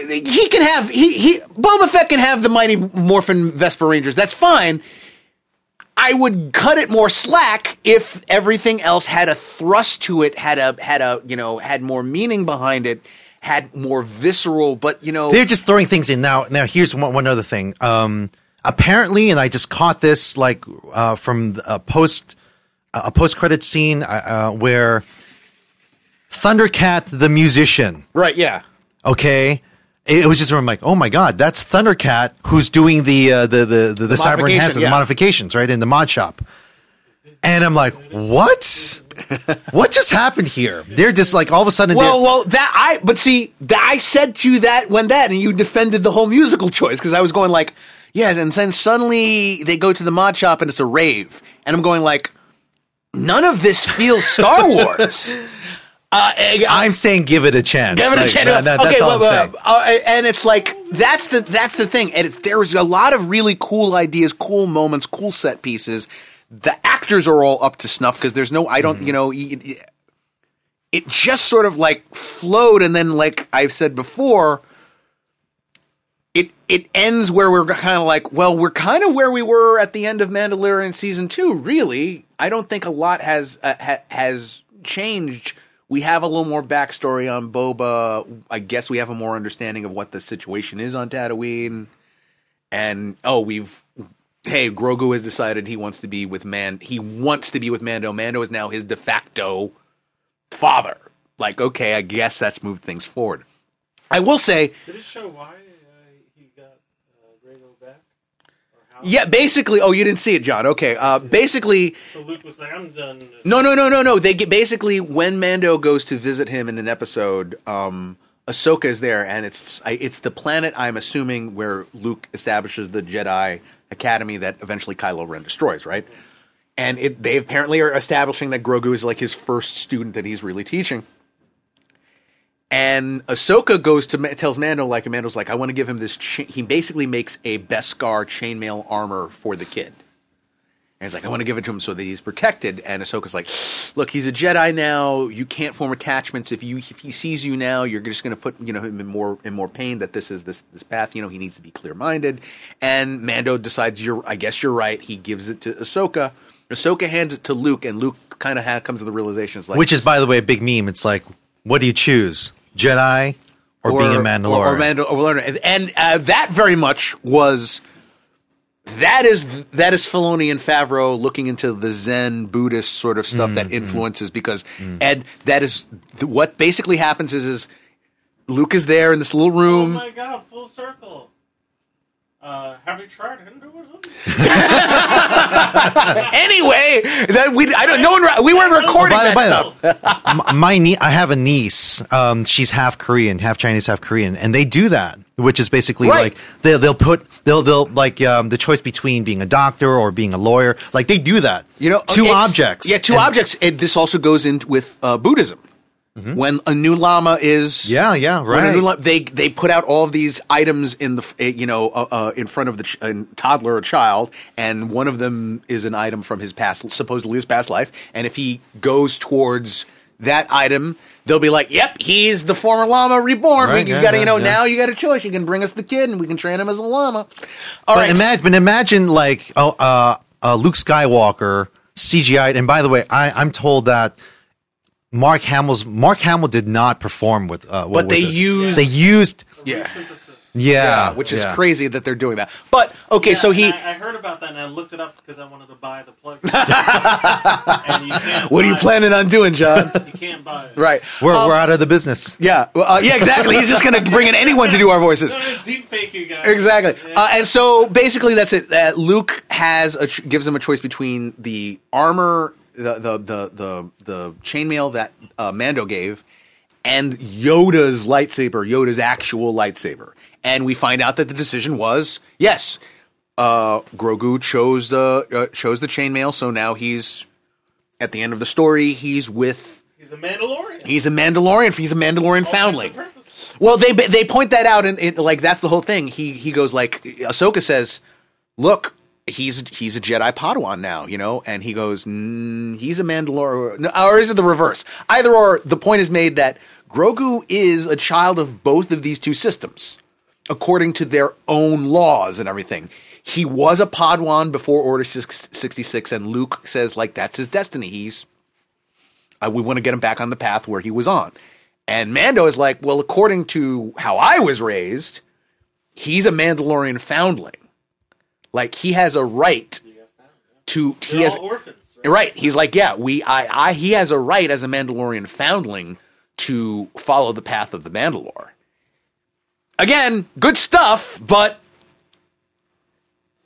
he can have he he Boba Fett can have the mighty Morphin Vesper Rangers. That's fine. I would cut it more slack if everything else had a thrust to it, had a had a you know had more meaning behind it, had more visceral. But you know, They're just throwing things in. Now, now here's one, one other thing. Um, apparently, and I just caught this like uh, from a post a post credit scene uh, uh, where Thundercat the musician. right? Yeah, Okay. It was just I'm like, oh my god, that's Thundercat who's doing the uh, the the the, the, cyber enhancements, yeah. the modifications, right in the mod shop. And I'm like, what? what just happened here? They're just like all of a sudden. Well, well, that I but see, that I said to you that when that, and you defended the whole musical choice because I was going like, yeah, and then suddenly they go to the mod shop and it's a rave, and I'm going like, none of this feels Star Wars. Uh, I- I'm saying give it a chance. Give it a chance. okay, that's all well, I'm saying. uh, uh, and it's like that's the that's the thing. And it's, there's a lot of really cool ideas, cool moments, cool set pieces. The actors are all up to snuff because there's no I don't Mm-hmm. you know. It, it- it just sort of like flowed, and then like I've said before, it it ends where we're kind of like, well, we're kind of where we were at the end of Mandalorian season two. Really, I don't think a lot has uh, ha- has changed. We have a little more backstory on Boba. I guess we have a more understanding of what the situation is on Tatooine. And oh, we've hey, Grogu has decided he wants to be with Man. He wants to be with Mando. Mando is now his de facto father. Like, okay, I guess that's moved things forward. I will say, Did it show why uh, he got uh, Rego back? Or how? Yeah, basically. Oh, you didn't see it, John. Okay, uh, basically, So Luke was like, I'm done. no, no, no, no, no. They get basically when Mando goes to visit him in an episode. Um, Ahsoka is there, and it's I- it's the planet I'm assuming where Luke establishes the Jedi Academy that eventually Kylo Ren destroys, right? And it, they apparently are establishing that Grogu is like his first student that he's really teaching. And Ahsoka goes to tells Mando like, Mando's like, I want to give him this. Cha-. He basically makes a Beskar chainmail armor for the kid. And he's like, I want to give it to him so that he's protected. And Ahsoka's like, Look, he's a Jedi now. You can't form attachments. If you if he sees you now, you're just going to put you know him in more in more pain. That this is this this path. You know, he needs to be clear minded. And Mando decides, you're I guess you're right. He gives it to Ahsoka. Ahsoka hands it to Luke, and Luke kind of comes to the realization, it's like, Which is, by the way, a big meme. It's like, what do you choose, Jedi or, being a Mandalorian? Or, or Mandalorian. And uh, that very much was that is that is Filoni and Favreau looking into the Zen Buddhist sort of stuff Mm, that influences because Ed that is th- what basically happens is is Luke is there in this little room. Oh my god, full circle. Uh, have you tried Hinduism? anyway, that we I don't no one we weren't recording by, that by stuff. the my nie- I have a niece. Um, she's half Korean, half Chinese, half Korean, and they do that, which is basically Right. like they'll they'll put they'll they'll like um, the choice between being a doctor or being a lawyer. Like they do that. You know, two objects. Yeah, two And- objects. And this also goes in with uh, Buddhism. When a new lama is Mm-hmm. Yeah, yeah, when a new right. lama- they they put out all of these items in the eh, you know uh, uh, in front of the ch- toddler or child, and one of them is an item from his past, supposedly his past life. And if he goes towards that item, they'll be like, "Yep, he's the former lama reborn. Right, we, you yeah, got to, you know, yeah. now you got a choice. You can bring us the kid, and we can train him as a lama." All But right, imagine, but imagine like oh, uh, uh, Luke Skywalker CGI. And by the way, I, I'm told that Mark Hamill's Mark Hamill did not perform with. Uh, But with they this. used- they used Yeah. Synthesis. yeah, yeah, which is yeah. crazy that they're doing that. But okay, Yeah, so he. I, I heard about that and I looked it up because I wanted to buy the plug. and you can't What are you buy- planning on doing, John? You can't buy it. right. We're, Um, we're out of the business. Yeah, uh, yeah, exactly. He's just going to bring in anyone to do our voices. No, no, deep fake you guys. Exactly. Yeah. Uh, and so basically, that's it. Uh, Luke has a ch- gives him a choice between the armor, the the the the, the chainmail that uh, Mando gave, and Yoda's lightsaber, Yoda's actual lightsaber. And we find out that the decision was yes. Uh, Grogu chose the uh, chose the chainmail, so now he's at the end of the story. He's with He's a Mandalorian. he's a Mandalorian. He's a Mandalorian All foundling. kinds of purpose. Well, they they point that out, and like that's the whole thing. He he goes like Ahsoka says, "Look, he's he's a Jedi Padawan now, you know," and he goes, "He's a Mandalorian," or is it the reverse? Either or. The point is made that Grogu is a child of both of these two systems, according to their own laws and everything. He was a Padawan before Order six- 66, and Luke says like that's his destiny. He's uh, we want to get him back on the path where he was on. And Mando is like, well, according to how I was raised, he's a Mandalorian foundling. Like he has a right to he They're has orphans. Right? right. He's like, yeah, we I I he has a right as a Mandalorian foundling to follow the path of the Mandalore. Again, good stuff, but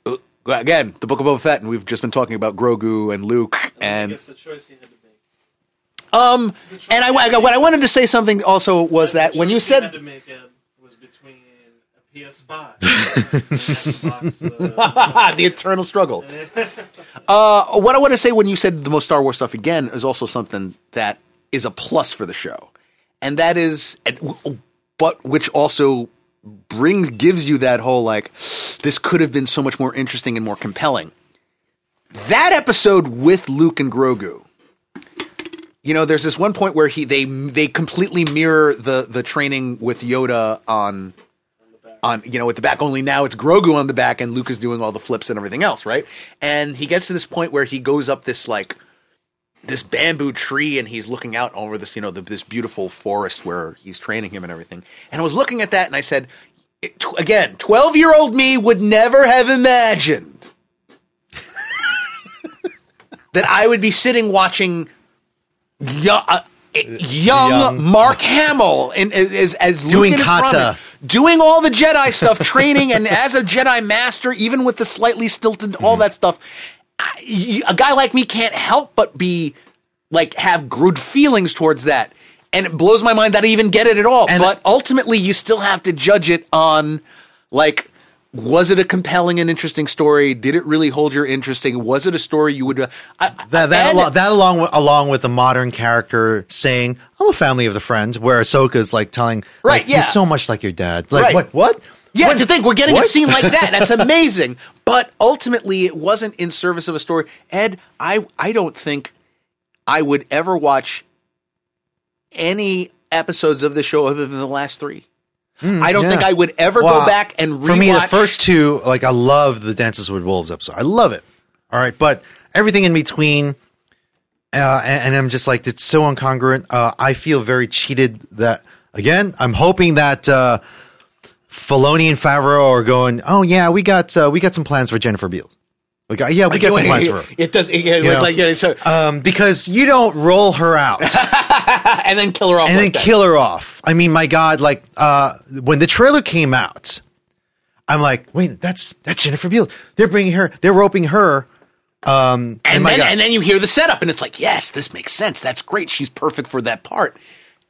uh, again, the Book of Boba Fett, and we've just been talking about Grogu and Luke I and guess the choice he had to make. um, and I, I what I wanted to say something also was that when you said to make Ed, was between a PS5 Xbox. Uh, the eternal struggle, uh, what I want to say when you said the most Star Wars stuff again is also something that is a plus for the show, and that is, but which also brings gives you that whole like this could have been so much more interesting and more compelling. That episode with Luke and Grogu. You know, there's this one point where he they they completely mirror the the training with Yoda on on you know with the back only now it's Grogu on the back and Luke is doing all the flips and everything else, right? And he gets to this point where he goes up this like this bamboo tree and he's looking out over this you know the, this beautiful forest where he's training him and everything. And I was looking at that and I said it- tw- again, 12-year-old me would never have imagined that I would be sitting watching young, uh, Eh, eh, young, Young. Mark Hamill and as as Doing in kata. doing all the Jedi stuff, training, and as a Jedi master, even with the slightly stilted, all mm-hmm. that stuff. I- a guy like me can't help but be like have good feelings towards that, and it blows my mind that I even get it at all. And- but ultimately, you still have to judge it on like. Was it a compelling and interesting story? Did it really hold your interesting? Was it a story you would? Uh, I, That that, and- alo- that along with, along with the modern character saying, "I'm a family of the friends," where Ahsoka's like telling, Right, like, yeah. he's so much like your dad." Like Right. what? What? Yeah, What? to think we're getting What? a scene like that. That's amazing. But ultimately, it wasn't in service of a story. Ed, I I don't think I would ever watch any episodes of the show other than the last three. I don't yeah. think I would ever Well, go back and rewatch. For me, the first two, like I love the Dances with Wolves episode. I love it. All right, but everything in between, uh, and, and I'm just like it's so incongruent. Uh, I feel very cheated. That again, I'm hoping that uh, Filoni and Favreau are going. Oh yeah, we got uh, we got some plans for Jennifer Beals. We got yeah, we got some plans for her. It does, it, it, You know? like, yeah, so, Um, because you don't roll her out and then kill her off. and then that. kill her off. I mean, my God, like uh, when the trailer came out, I'm like, wait, that's that's Jennifer Beals. They're bringing her, they're roping her. Um, and my then God. and then you hear the setup, and it's like, yes, this makes sense. That's great. She's perfect for that part.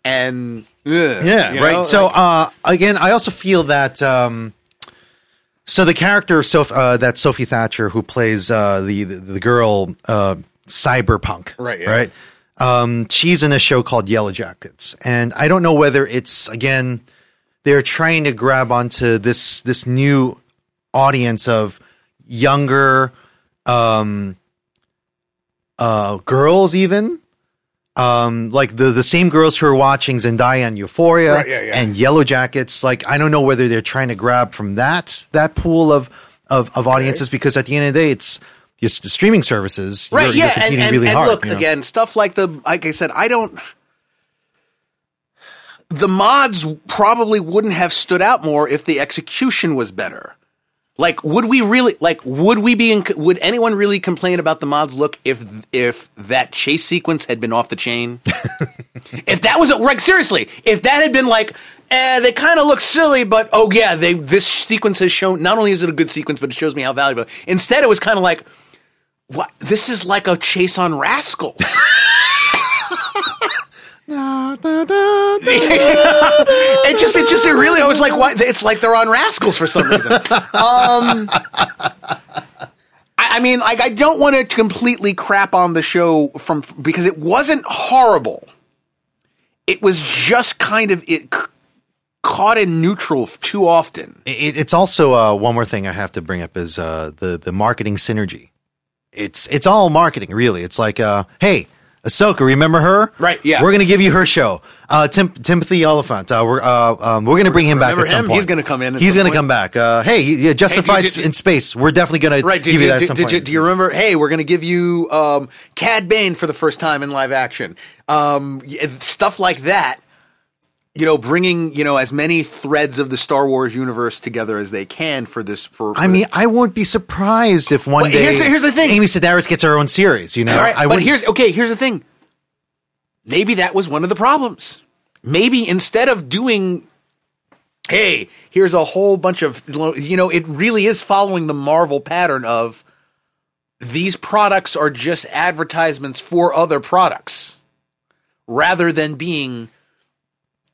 And ugh, yeah, right. know, so like- uh, again, I also feel that. Um, so the character Soph- uh, that Sophie Thatcher, who plays uh, the, the the girl uh, Cyberpunk, Right, yeah. right. Um, she's in a show called Yellow Jackets, and I don't know whether it's again they're trying to grab onto this this new audience of younger um, uh, girls, even. um, like the the same girls who are watching Zendaya and Euphoria Right, yeah, yeah. and Yellow Jackets. Like I don't know whether they're trying to grab from that that pool of of, of audiences because at the end of the day, it's just streaming services. right You're, yeah you're and, competing and, really and hard. look you know? again stuff like the like i said i don't the mods probably wouldn't have stood out more if the execution was better like would we really like would we be in, would anyone really complain about the mods look if if that chase sequence had been off the chain if that was a, like seriously if that had been like eh, they kind of look silly but oh yeah they this sequence has shown not only is it a good sequence but it shows me how valuable instead it was kind of like what? This is like a chase on rascals. it just, it just, it really, I was like, what? It's like they're on rascals for some reason. Um, I, I mean, like, I don't want to completely crap on the show from because it wasn't horrible. It was just kind of it c- caught in neutral too often. It, it's also uh, one more thing I have to bring up is uh, the the marketing synergy. It's it's all marketing, really. It's like, uh, hey, Ahsoka, remember her? Right, yeah. We're gonna give you her show. Uh, Tim, Timothy Olyphant. Uh, we're uh, um, we're gonna bring him back Remember at some him? point. He's gonna come in at He's some gonna point. come back. Uh, hey, yeah, Justified did you- in space. We're definitely gonna Right? Did give you, you that at did, some did point. you, do you remember? Hey, we're going to give you um, Cad Bane for the first time in live action. Um, y- stuff like that. You know, bringing you know as many threads of the Star Wars universe together as they can for this. For, I mean, I won't be surprised if one Well, day here's the- here's the thing. Amy Sedaris gets her own series. You know, All right, I but wouldn't- here's okay. Here's the thing. Maybe that was one of the problems. Maybe instead of doing, hey, here's a whole bunch of, you know, it really is following the Marvel pattern of these products are just advertisements for other products, rather than being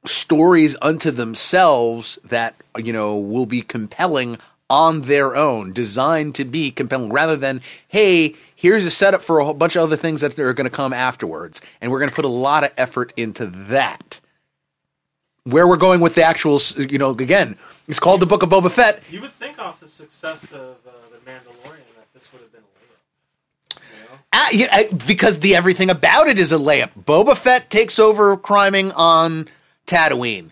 stories unto themselves that you know will be compelling on their own designed to be compelling rather than hey here's a setup for a whole bunch of other things that are going to come afterwards and we're going to put a lot of effort into that where we're going with the actual you know again it's called the book of boba fett You would think off the success of uh, the Mandalorian that this would have been a layup. You know? Ah, yeah, because the everything about it is a layup. Boba Fett takes over criming on Tatooine.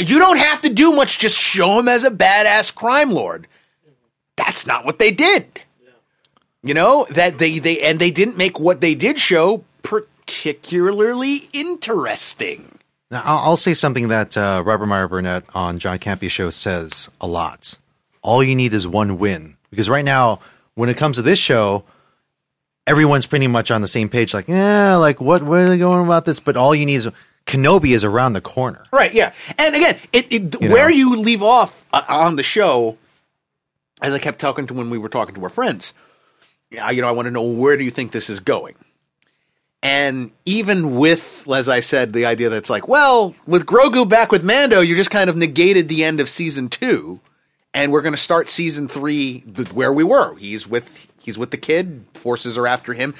You don't have to do much; just show him as a badass crime lord. That's not what they did. You know that they they and they didn't make what they did show particularly interesting. Now, I'll, I'll say something that uh, Robert Meyer Burnett on John Campea show says a lot. All you need is one win. Because right now, when it comes to this show, everyone's pretty much on the same page. Like, yeah, like what? Where are they going about this? But all you need is Kenobi is around the corner. Right, yeah. And again, it, it You where know? you leave off uh, on the show, as I kept talking to when we were talking to our friends, yeah, you know, I want to know where do you think this is going? And even with, as I said, the idea that's like, well, with Grogu back with Mando, you just kind of negated the end of season two, and we're going to start season three where we were. He's with he's with the kid. Forces are after him.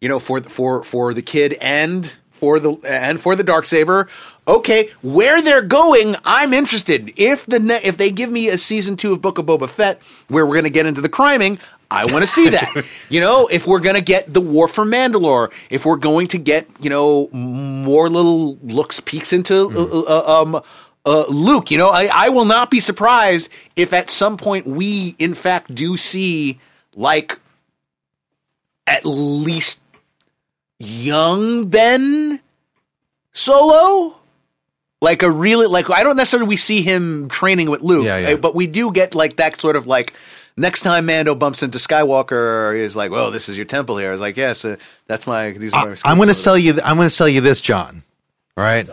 You know, for for for the kid and for the and for the dark saber. Okay, where they're going, I'm interested. If the ne- if they give me a season two of Book of Boba Fett where we're going to get into the criming, I want to see that. you know, if we're going to get the War for Mandalore, if we're going to get you know more little looks peeks into uh, uh, um. Uh, Luke, you know, I, I will not be surprised if at some point we, in fact, do see like at least young Ben Solo. Like a really like I don't necessarily we see him training with Luke, Yeah, yeah. uh, but we do get like that sort of like next time Mando bumps into Skywalker is like, "Well, this is your temple here." It's like, "Yes, uh, that's my these are my." I'm going to so- sell you. I'm going to sell you this, John. All right.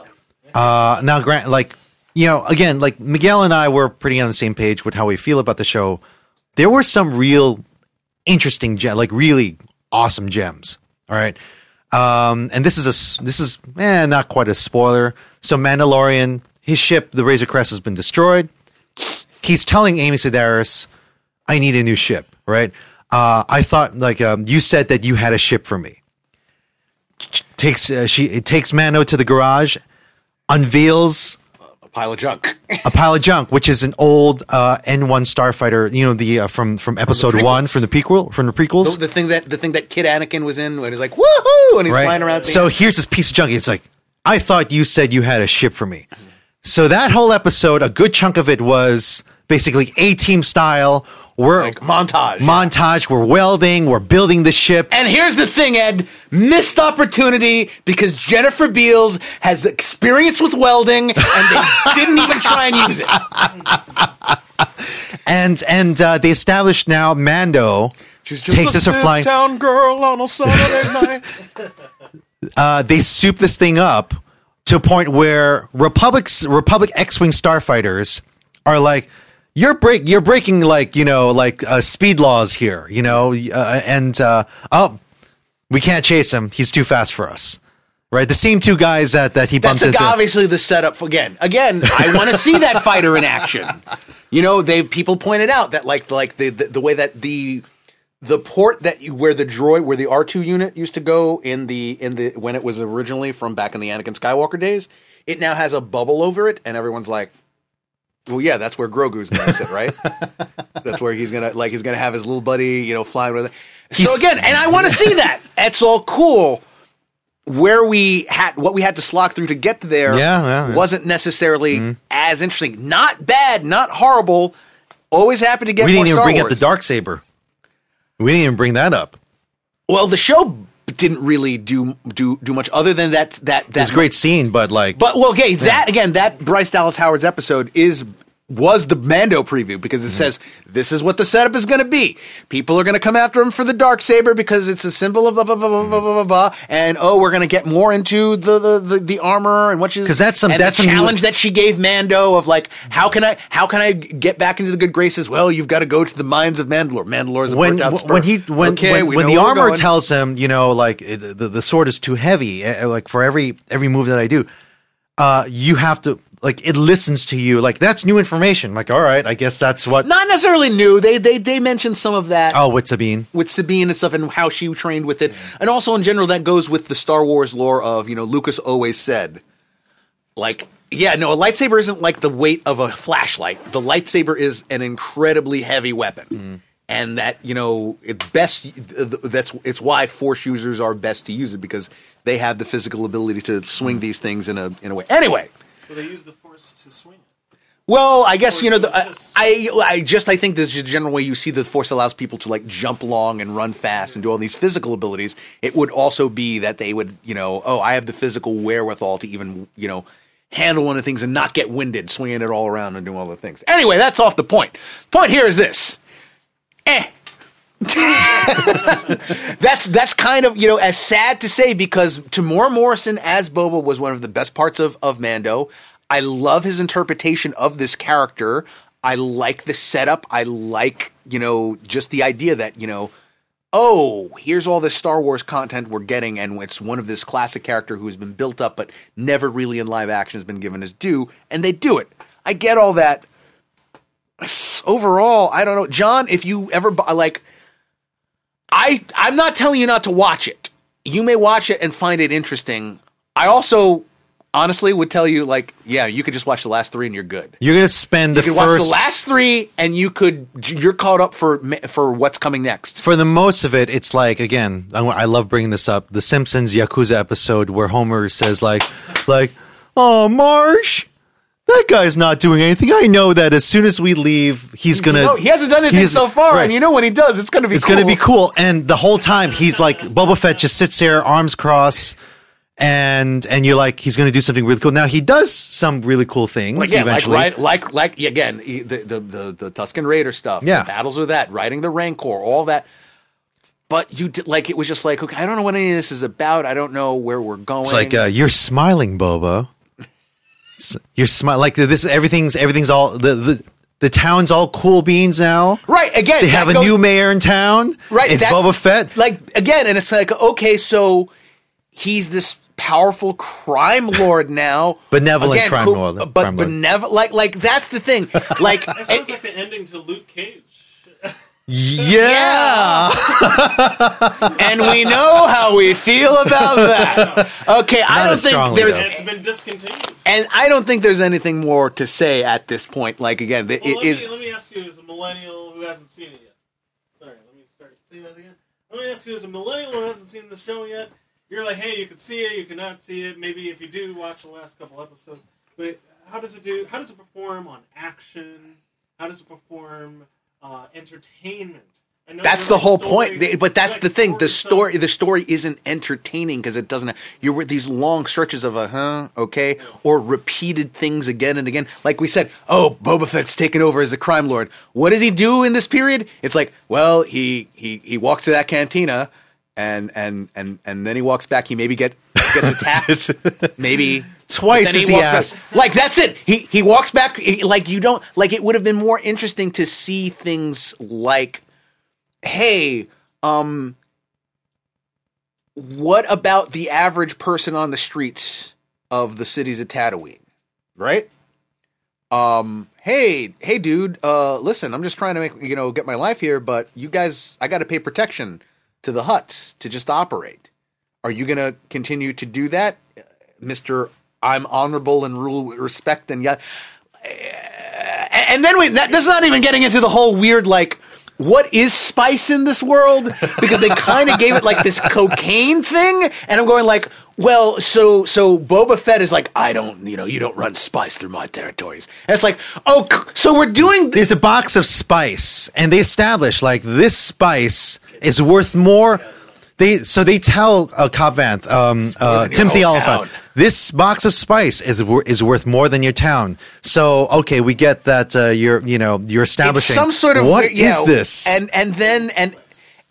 Uh, now, Grant, like you know, again, like Miguel and I were pretty on the same page with how we feel about the show. There were some real interesting gem, like really awesome gems. All right. Um, and this is a this is eh, not quite a spoiler. So Mandalorian, his ship, the Razor Crest, has been destroyed. He's telling Amy Sedaris, "I need a new ship." Right. Uh, I thought like um, you said that you had a ship for me takes uh, she it takes Mando to the garage, unveils Pile of junk. a pile of junk, which is an old uh, N1 starfighter. You know the uh, from from episode prequels. one from the prequel from the prequels. the, the thing that the thing that Kid Anakin was in when he's like woohoo and he's right? flying around. So here's this piece of junk. It's like, I thought you said you had a ship for me. So that whole episode, a good chunk of it was basically A team style. We're Like montage. montage. We're welding. We're building the ship. And here's the thing, Ed. Missed opportunity because Jennifer Beals has experience with welding and they didn't even try and use it. And and uh, they established now Mando takes us a flying. town girl on a Saturday night. uh, they soup this thing up to a point where Republic's Republic X-wing starfighters are like, "You're break, you're breaking like you know like uh, speed laws here, you know," uh, and uh, oh, we can't chase him; he's too fast for us. Right, the same two guys that that he bumps That's into. obviously the setup for again. Again, I want to see that fighter in action. You know, they people pointed out that like like the the, the way that the the port that you, where the droid where the R two unit used to go in the in the when it was originally from back in the Anakin Skywalker days, it now has a bubble over it, and everyone's like, "Well, yeah, that's where Grogu's gonna sit, right? that's where he's gonna like he's gonna have his little buddy, you know, flying with it." So again, and I want to see that. That's all cool where we had what we had to slog through to get there Yeah, yeah, yeah. wasn't necessarily mm-hmm. as interesting. Not bad, not horrible. Always happy to get more. we didn't even Star bring Wars. up the dark saber. We didn't even bring that up. Well, the show didn't really do do do much other than that that that It's a great scene, but like, But well, okay, that again, that Bryce Dallas Howard's episode is was the Mando preview because Mm-hmm. it says this is what the setup is going to be. People are going to come after him for the dark saber because it's a symbol of blah blah blah blah blah blah, blah, blah. and oh, we're going to get more into the the, the, the armor and what she's 'Cause that's some- that's a some new- challenge that she gave Mando of like how can I how can I get back into the good graces? Well, you've got to go to the mines of Mandalore. Mandalore's a when burnt out when he when okay, when, when the armor tells him, you know, like the the sword is too heavy, uh, like for every every move that I do, uh, you have to like it listens to you. Like that's new information. Like all right, I guess that's what. not necessarily new. They they they mentioned some of that. oh, with Sabine. with Sabine and stuff and how she trained with it. And also in general that goes with the Star Wars lore of, you know, Lucas always said like yeah, no, a lightsaber isn't like the weight of a flashlight. The lightsaber is an incredibly heavy weapon. And that, you know, it's best that's it's why force users are best to use it because they have the physical ability to swing these things in a in a way. Anyway, So they use the force to swing it. well, I guess you know. The, I, I I just I think there's just a general way you see the force allows people to like jump long and run fast and do all these physical abilities. It would also be that they would you know oh I have the physical wherewithal to even you know handle one of the things and not get winded swinging it all around and doing all the things. Anyway, that's off the point. Point here is this. Eh. that's that's kind of you know as sad to say because Temuera Morrison as Boba was one of the best parts of of Mando. I love his interpretation of this character. I like the setup. I like you know just the idea that you know oh here's all this Star Wars content we're getting and it's one of this classic character who has been built up but never really in live action has been given his due and they do it. I get all that. Overall, I don't know, John. If you ever like. I I'm not telling you not to watch it. You may watch it and find it interesting. I also honestly would tell you like, yeah, you could just watch the last three and you're good. You're gonna spend You the could watch first the last three and you could you're caught up for for what's coming next. for the most of it, it's like again, I, I love bringing this up. The Simpsons Yakuza episode where Homer says like, like, oh Marsh, that guy's not doing anything. I know that as soon as we leave, he's gonna. No, he hasn't done anything so far, right. and you know when he does, it's gonna be it's cool. gonna be cool. And the whole time he's like, Boba Fett just sits there, arms crossed. And and you're like he's going to do something really cool. Now he does some really cool things like eventually. right, like like again, the the the, the Tusken Raider stuff, Yeah. battles with that, riding the Rancor, all that. But you did, like it was just like okay, I don't know what any of this is about. I don't know where we're going. It's like uh, you're smiling, Boba. It's- You're smiling like this. Everything's everything's all the the the town's all cool beans now. right again. They have a goes- new mayor in town. Right, It's that's- Boba Fett. Like again, and it's like okay, so he's this powerful crime lord now, Benevolent Again, crime who- lord- but crime lord. benevolent. Like like that's the thing. Like That sounds like the ending to Luke Cage. Yeah. and we know how we feel about that. Okay, I Not don't as think strongly, there's, though. It's been discontinued. and I don't think there's anything more to say at this point. Like again, it Well, let, is. me, let me ask you, as a millennial who hasn't seen it yet. Sorry, let me start. Say that again. Let me ask you, as a millennial who hasn't seen the show yet. You're like, hey, you could see it, you cannot see it. Maybe if you do watch the last couple episodes, but how does it do? How does it perform on action? How does it perform uh, entertainment? I know That's the whole story- point. They- But that's you the like thing. The story, stuff. the story isn't entertaining because it doesn't. You're with these long stretches of a huh, okay, or repeated things again and again. Like we said, oh, Boba Fett's taken over as a crime lord. What does he do in this period? It's like, well, he he he walks to that cantina, and and and and then he walks back. He maybe get gets attacked. maybe Twice he as he back. asked. Like that's it. He he walks back. he- like you don't. Like it would have been more interesting to see things like hey, um, what about the average person on the streets of the cities of Tatooine, right? Um, hey, hey, dude, uh, listen, I'm just trying to make you know get my life here, but you guys, I got to pay protection to the Hutts to just operate. Are you gonna continue to do that, Mister? I'm honorable and rule with respect and yeah and then we that, that's not even getting into the whole weird like what is spice in this world because they kind of gave it like this cocaine thing and i'm going like well so so boba fett is like i don't you know you don't run spice through my territories and it's like oh c- so we're doing There's a box of spice, and they establish like this spice is worth more. They so they tell uh, Cobb Vanth, um, uh, Timothy Olyphant. This box of spice is is worth more than your town. So okay, we get that uh, you're you know you're it's establishing some sort of what weird- is yeah, this? and and then and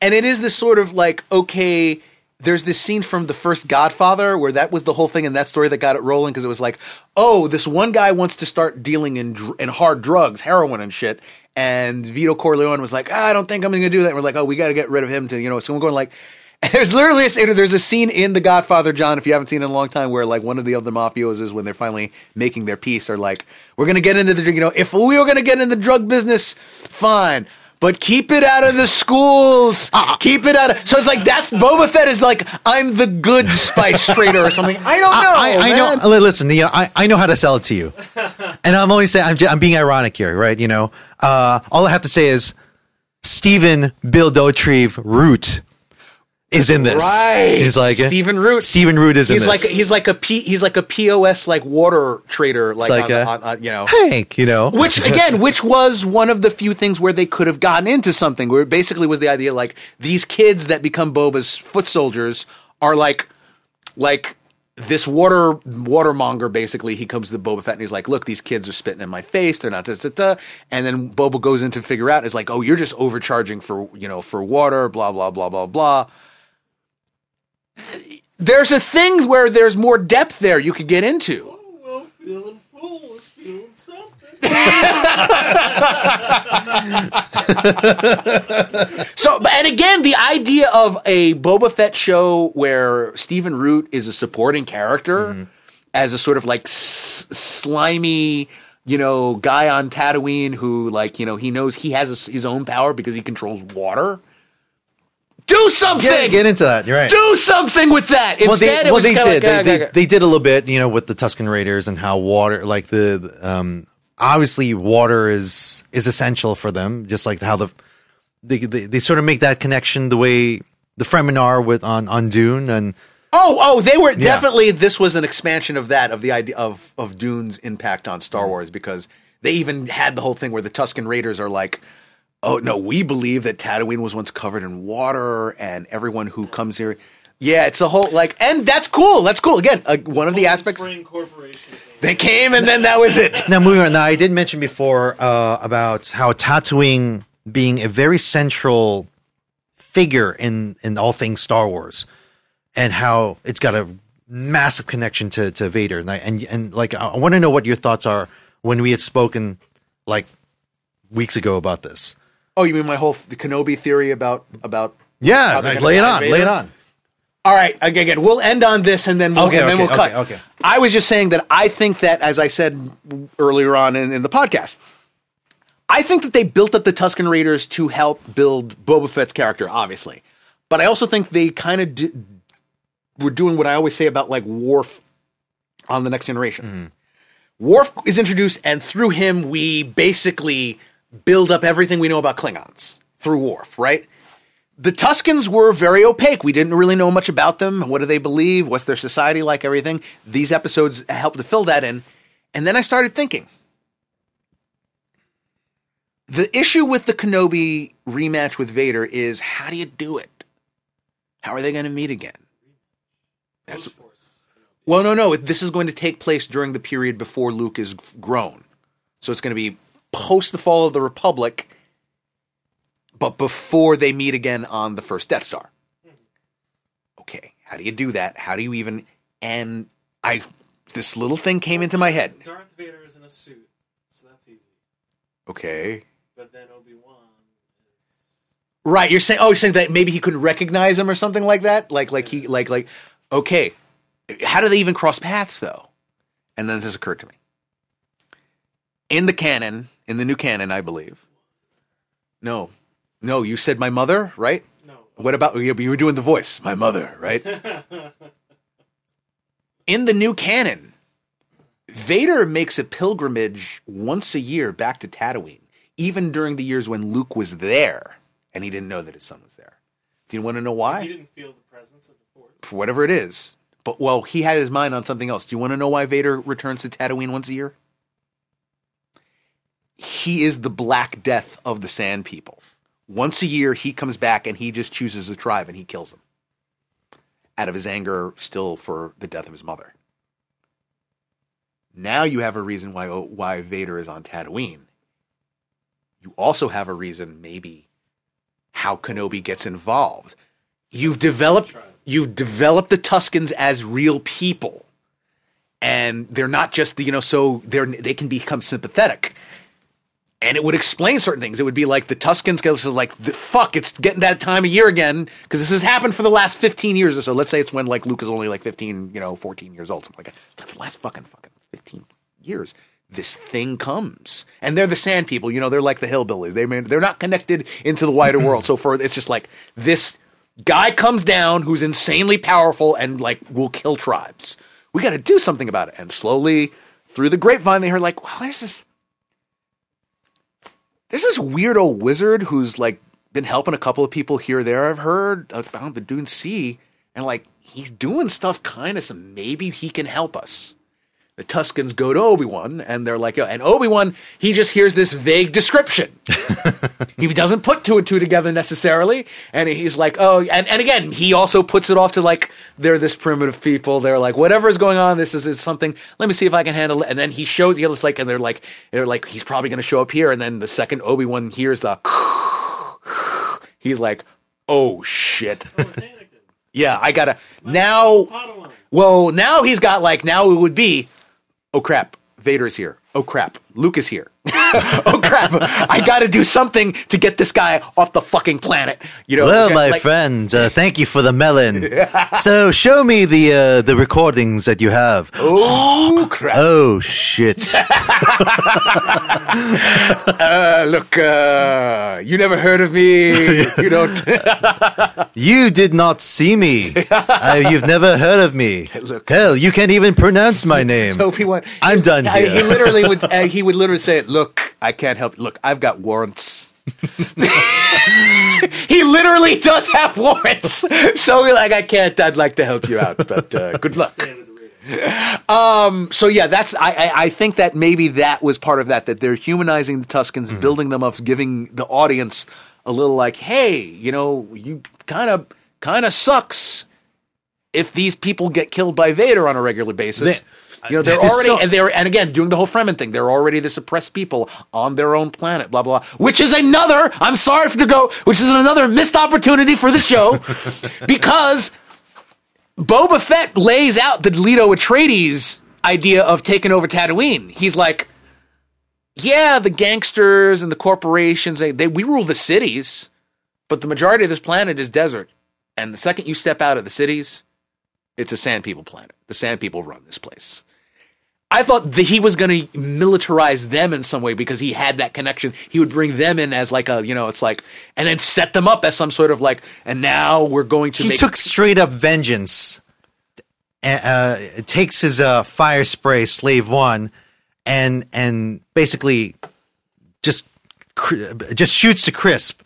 and it is this sort of like okay there's this scene from the first godfather where that was the whole thing in that story that got it rolling because it was like oh this one guy wants to start dealing in dr- in hard drugs heroin and shit and vito corleone was like ah, i don't think i'm gonna do that and we're like oh we gotta get rid of him to you know so i'm going like there's literally a, there's a scene in The Godfather, John, if you haven't seen it in a long time, where like one of the other mafiosos, when they're finally making their peace, are like, "We're gonna get into the you know, if we were gonna get in the drug business, fine." But keep it out of the schools. keep it out of. So it's like that's Boba Fett is like I'm the good spice trader or something. I don't know. I, I man. know. li- Listen, you know, I, I know how to sell it to you, and I'm only saying I'm, ju- I'm being ironic here, right? You know, uh, all I have to say is Stephen Bill Dotrieve Root is in this. Right. He's like Stephen Root. Stephen Root is He's in like this. he's like a P, he's like a POS like water trader like, like on, a- on, on, you know Hank, you know. which again which was one of the few things where they could have gotten into something where it basically was the idea like these kids that become boba's foot soldiers are like like this water watermonger basically he comes to the boba fett and he's like look these kids are spitting in my face they're not this, this, this. and then boba goes in to figure out is like oh you're just overcharging for you know for water blah blah blah blah blah there's a thing where there's more depth there you could get into oh, Well, feeling full is feeling something. So, but- and again, the idea of a Boba Fett show where Stephen Root is a supporting character mm-hmm. as a sort of like s- slimy, you know, guy on Tatooine who, like, you know, he knows he has his, his own power because he controls water. Do something. get, get into that. You're right. Do something with that. well, Instead, they, it well, was they did. like, they, uh, they, they did a little bit, you know, with the Tusken Raiders and how water, like the, um, obviously water is is essential for them, just like how the they, they they sort of make that connection the way the Fremen are with on on Dune and Oh, oh, they were definitely. This was an expansion of that of the idea of of Dune's impact on Star Wars because they even had the whole thing where the Tusken Raiders are like, "Oh no, we believe that Tatooine was once covered in water, and everyone who comes here." Yeah, it's a whole like, and that's cool. That's cool. Again, uh, one of the aspects Spring Corporation. they came, and then that was it. Now, moving on. Now, I did mention before uh, about how Tatooine being a very central figure in in all things Star Wars, and how it's got a massive connection to to Vader. And I, and, and like, I want to know what your thoughts are when we had spoken like weeks ago about this. Oh, you mean my whole the Kenobi theory about about? Yeah, lay it on, Vader? lay it on. All right, again, we'll end on this and then we'll, Okay, and then okay, we'll cut. okay, okay. I was just saying that I think that, as I said earlier on in, in the podcast, I think that they built up the Tusken Raiders to help build Boba Fett's character, obviously. But I also think they kind of were doing what I always say about like Worf on the Next Generation. Mm-hmm. Worf is introduced, and through him, we basically build up everything we know about Klingons through Worf, right? The Tuskens were very opaque. We didn't really know much about them. What do they believe? What's their society like? Everything. These episodes helped to fill that in. And then I started thinking the issue with the Kenobi rematch with Vader is how do you do it? How are they going to meet again? That's well, no, no. This is going to take place during the period before Luke is grown, so it's going to be post the fall of the Republic, but before they meet again on the first Death Star. Okay, how do you do that? How do you even? And I, this little thing came into my head. Darth Vader is in a suit, so that's easy. Okay, But then Obi Wan is Right, you're saying oh, you're saying that maybe he couldn't recognize him or something like that? Like like he like like okay. How do they even cross paths though? And then this occurred to me. In the canon, in the new canon, I believe. No. No, you said my mother, right? no. What about you you were doing the voice, my mother, right? in the new canon, Vader makes a pilgrimage once a year back to Tatooine, even during the years when Luke was there and he didn't know that his son was there. Do you want to know why? He didn't feel the presence of the Force. For whatever it is. But well, he had his mind on something else. Do you want to know why Vader returns to Tatooine once a year? He is the black death of the Sand People. Once a year, he comes back and he just chooses a tribe and he kills them out of his anger still for the death of his mother. Now you have a reason why oh, why Vader is on Tatooine. You also have a reason maybe how Kenobi gets involved. You've developed you've developed the Tuskens as real people. And they're not just the, you know, so they're they can become sympathetic. And it would explain certain things. It would be like the Tusken Tuskens goes like, fuck, it's getting that time of year again because this has happened for the last 15 years or so. Let's say it's when like Luke is only like 15, you know, 14 years old, something like that. It's like the last fucking fucking 15 years. This thing comes, and they're the Sand People. You know, they're like the hillbillies. They they're not connected into the wider world. So for it's just like this guy comes down who's insanely powerful and like will kill tribes. We got to do something about it. And slowly through the grapevine, they heard like, well, there's this there's this weird old wizard who's like been helping a couple of people here there. I've heard about the Dune Sea, and like he's doing stuff kind of. So maybe he can help us. The Tuskens go to Obi Wan, and they're like, "Yo," and Obi Wan he just hears this vague description. he doesn't put two and two together necessarily, and he's like, "Oh," and, and again, he also puts it off to like they're this primitive people. They're like, whatever is going on, this is, is something. Let me see if I can handle it. And then he shows, he looks like, and they're like, they're like, he's probably going to show up here. And then the second Obi Wan hears the, he's like, oh shit, Oh, yeah, I gotta now. Padawan. Well, now he's got like now it would be, oh crap, Vader is here. Oh crap, Luke is here. oh crap, I got to do something to get this guy off the fucking planet. You know, Well, my like- friend, uh, thank you for the melon. so, show me the uh, the recordings that you have. Oh crap! Oh shit! Uh, look, uh, you never heard of me. you don't. You did not see me. Uh, you've never heard of me. Look. Hell, you can't even pronounce my name. Obi Wan. I'm done He here. literally would. Uh, he would literally say, "Look, I can't help. Look, I've got warrants." he literally does have warrants. So like, I can't. I'd like to help you out, but uh, good luck. Stay with the reader. Um, so yeah, that's I, I I think that maybe that was part of that that they're humanizing the Tuskens, building them up, giving the audience a little like, hey, you know, you kind of kind of sucks if these people get killed by Vader on a regular basis. They- you know, they're already so- and they're and again doing the whole Fremen thing. They're already this oppressed people on their own planet, blah blah. blah which is another. I'm sorry to go. Which is another missed opportunity for the show because Boba Fett lays out the Leto Atreides idea of taking over Tatooine. He's like, yeah, the gangsters and the corporations, they, they we rule the cities, but the majority of this planet is desert. And the second you step out of the cities, it's a sand people planet. The sand people run this place. I thought that he was going to militarize them in some way because he had that connection. He would bring them in as like a, you know, it's like, and then set them up as some sort of like, and now we're going to he make. took straight up vengeance. Uh, takes his uh, Firespray, Slave One, and and basically just cr- just shoots to crisp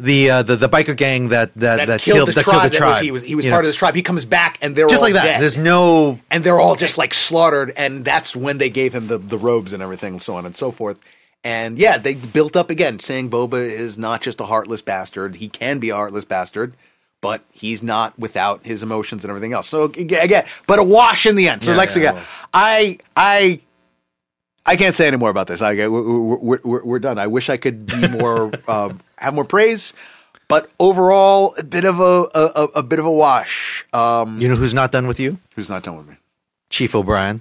the uh, the the biker gang that that, that, killed, the that tribe. killed the that tribe. was- he was he was part know. of this tribe. He comes back and they're just all like that. dead. There's no and they're all just like slaughtered, and that's when they gave him the the robes and everything, and so on and so forth. And yeah, they built up again, saying Boba is not just a heartless bastard. He can be a heartless bastard, but he's not without his emotions and everything else. So again, but a wash in the end. So Yeah, Lex, yeah, I I. I can't say any more about this. I, we're, we're, we're, we're done. I wish I could be more, uh, have more praise, but overall, a bit of a, a, a bit of a wash. Um, You know who's not done with you? who's not done with me? Chief O'Brien.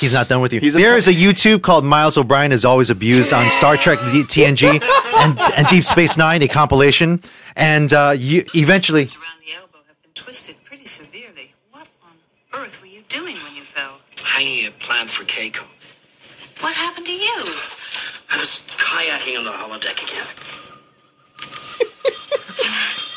He's not done with you. He's a- there is a YouTube called Miles O'Brien is always abused on Star Trek the TNG and, and Deep Space Nine, a compilation. And uh, you eventually, around the elbow have been twisted pretty severely. What on earth were you doing when you fell? I uh, planned for Keiko. What happened to you? I was kayaking on the holodeck again.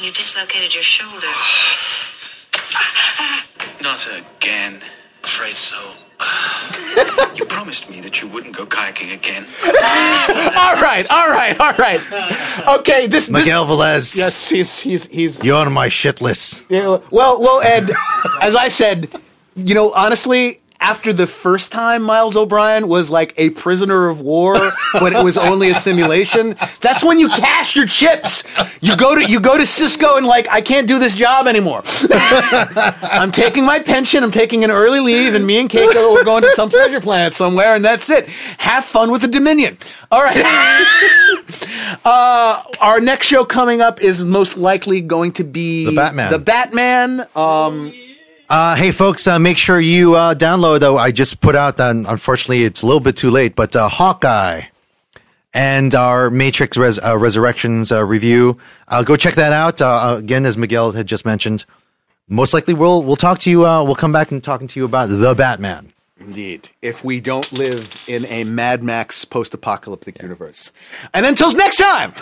You dislocated your shoulder. Not again. Afraid so. you promised me that you wouldn't go kayaking again. all right, all right, all right. Okay, this, this Miguel Velez, yes, he's he's he's you're on my shit list. Yeah, well, well, Ed, as I said, you know, honestly, after the first time Miles O'Brien was like a prisoner of war, but it was only a simulation. That's when you cash your chips. You go to you go to Sisko and like, I can't do this job anymore. I'm taking my pension. I'm taking an early leave, and me and Keiko we're going to some pleasure planet somewhere, and that's it. Have fun with the Dominion. All right. Uh, our next show coming up is most likely going to be The Batman. The Batman. Um, Uh, hey, folks, uh, make sure you uh, download. Though I just put out, and unfortunately, it's a little bit too late. But uh, Hawkeye and our Matrix Res- uh, Resurrections uh, review. Go check that out. Again, as Miguel had just mentioned, most likely we'll we'll talk to you. We'll come back and talking to you about the Batman. Indeed. If we don't live in a Mad Max post apocalyptic universe. And until next time,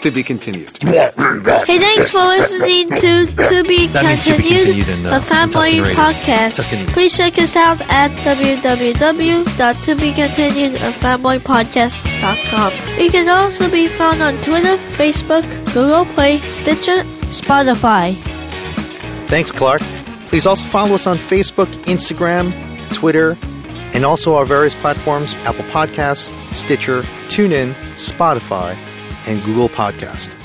to be continued. Hey, thanks for listening to To Be That means to be Continued, continued in, uh, a Fanboy Tuscan Radio. podcast. Tuscanese. Please check us out at www.tobecontinued.fanboypodcast.com. We can also be found on Twitter, Facebook, Google Play, Stitcher, Spotify. Thanks, Clark. Please also follow us on Facebook, Instagram, Twitter, and also our various platforms Apple Podcasts, Stitcher, TuneIn, Spotify, and Google Podcast.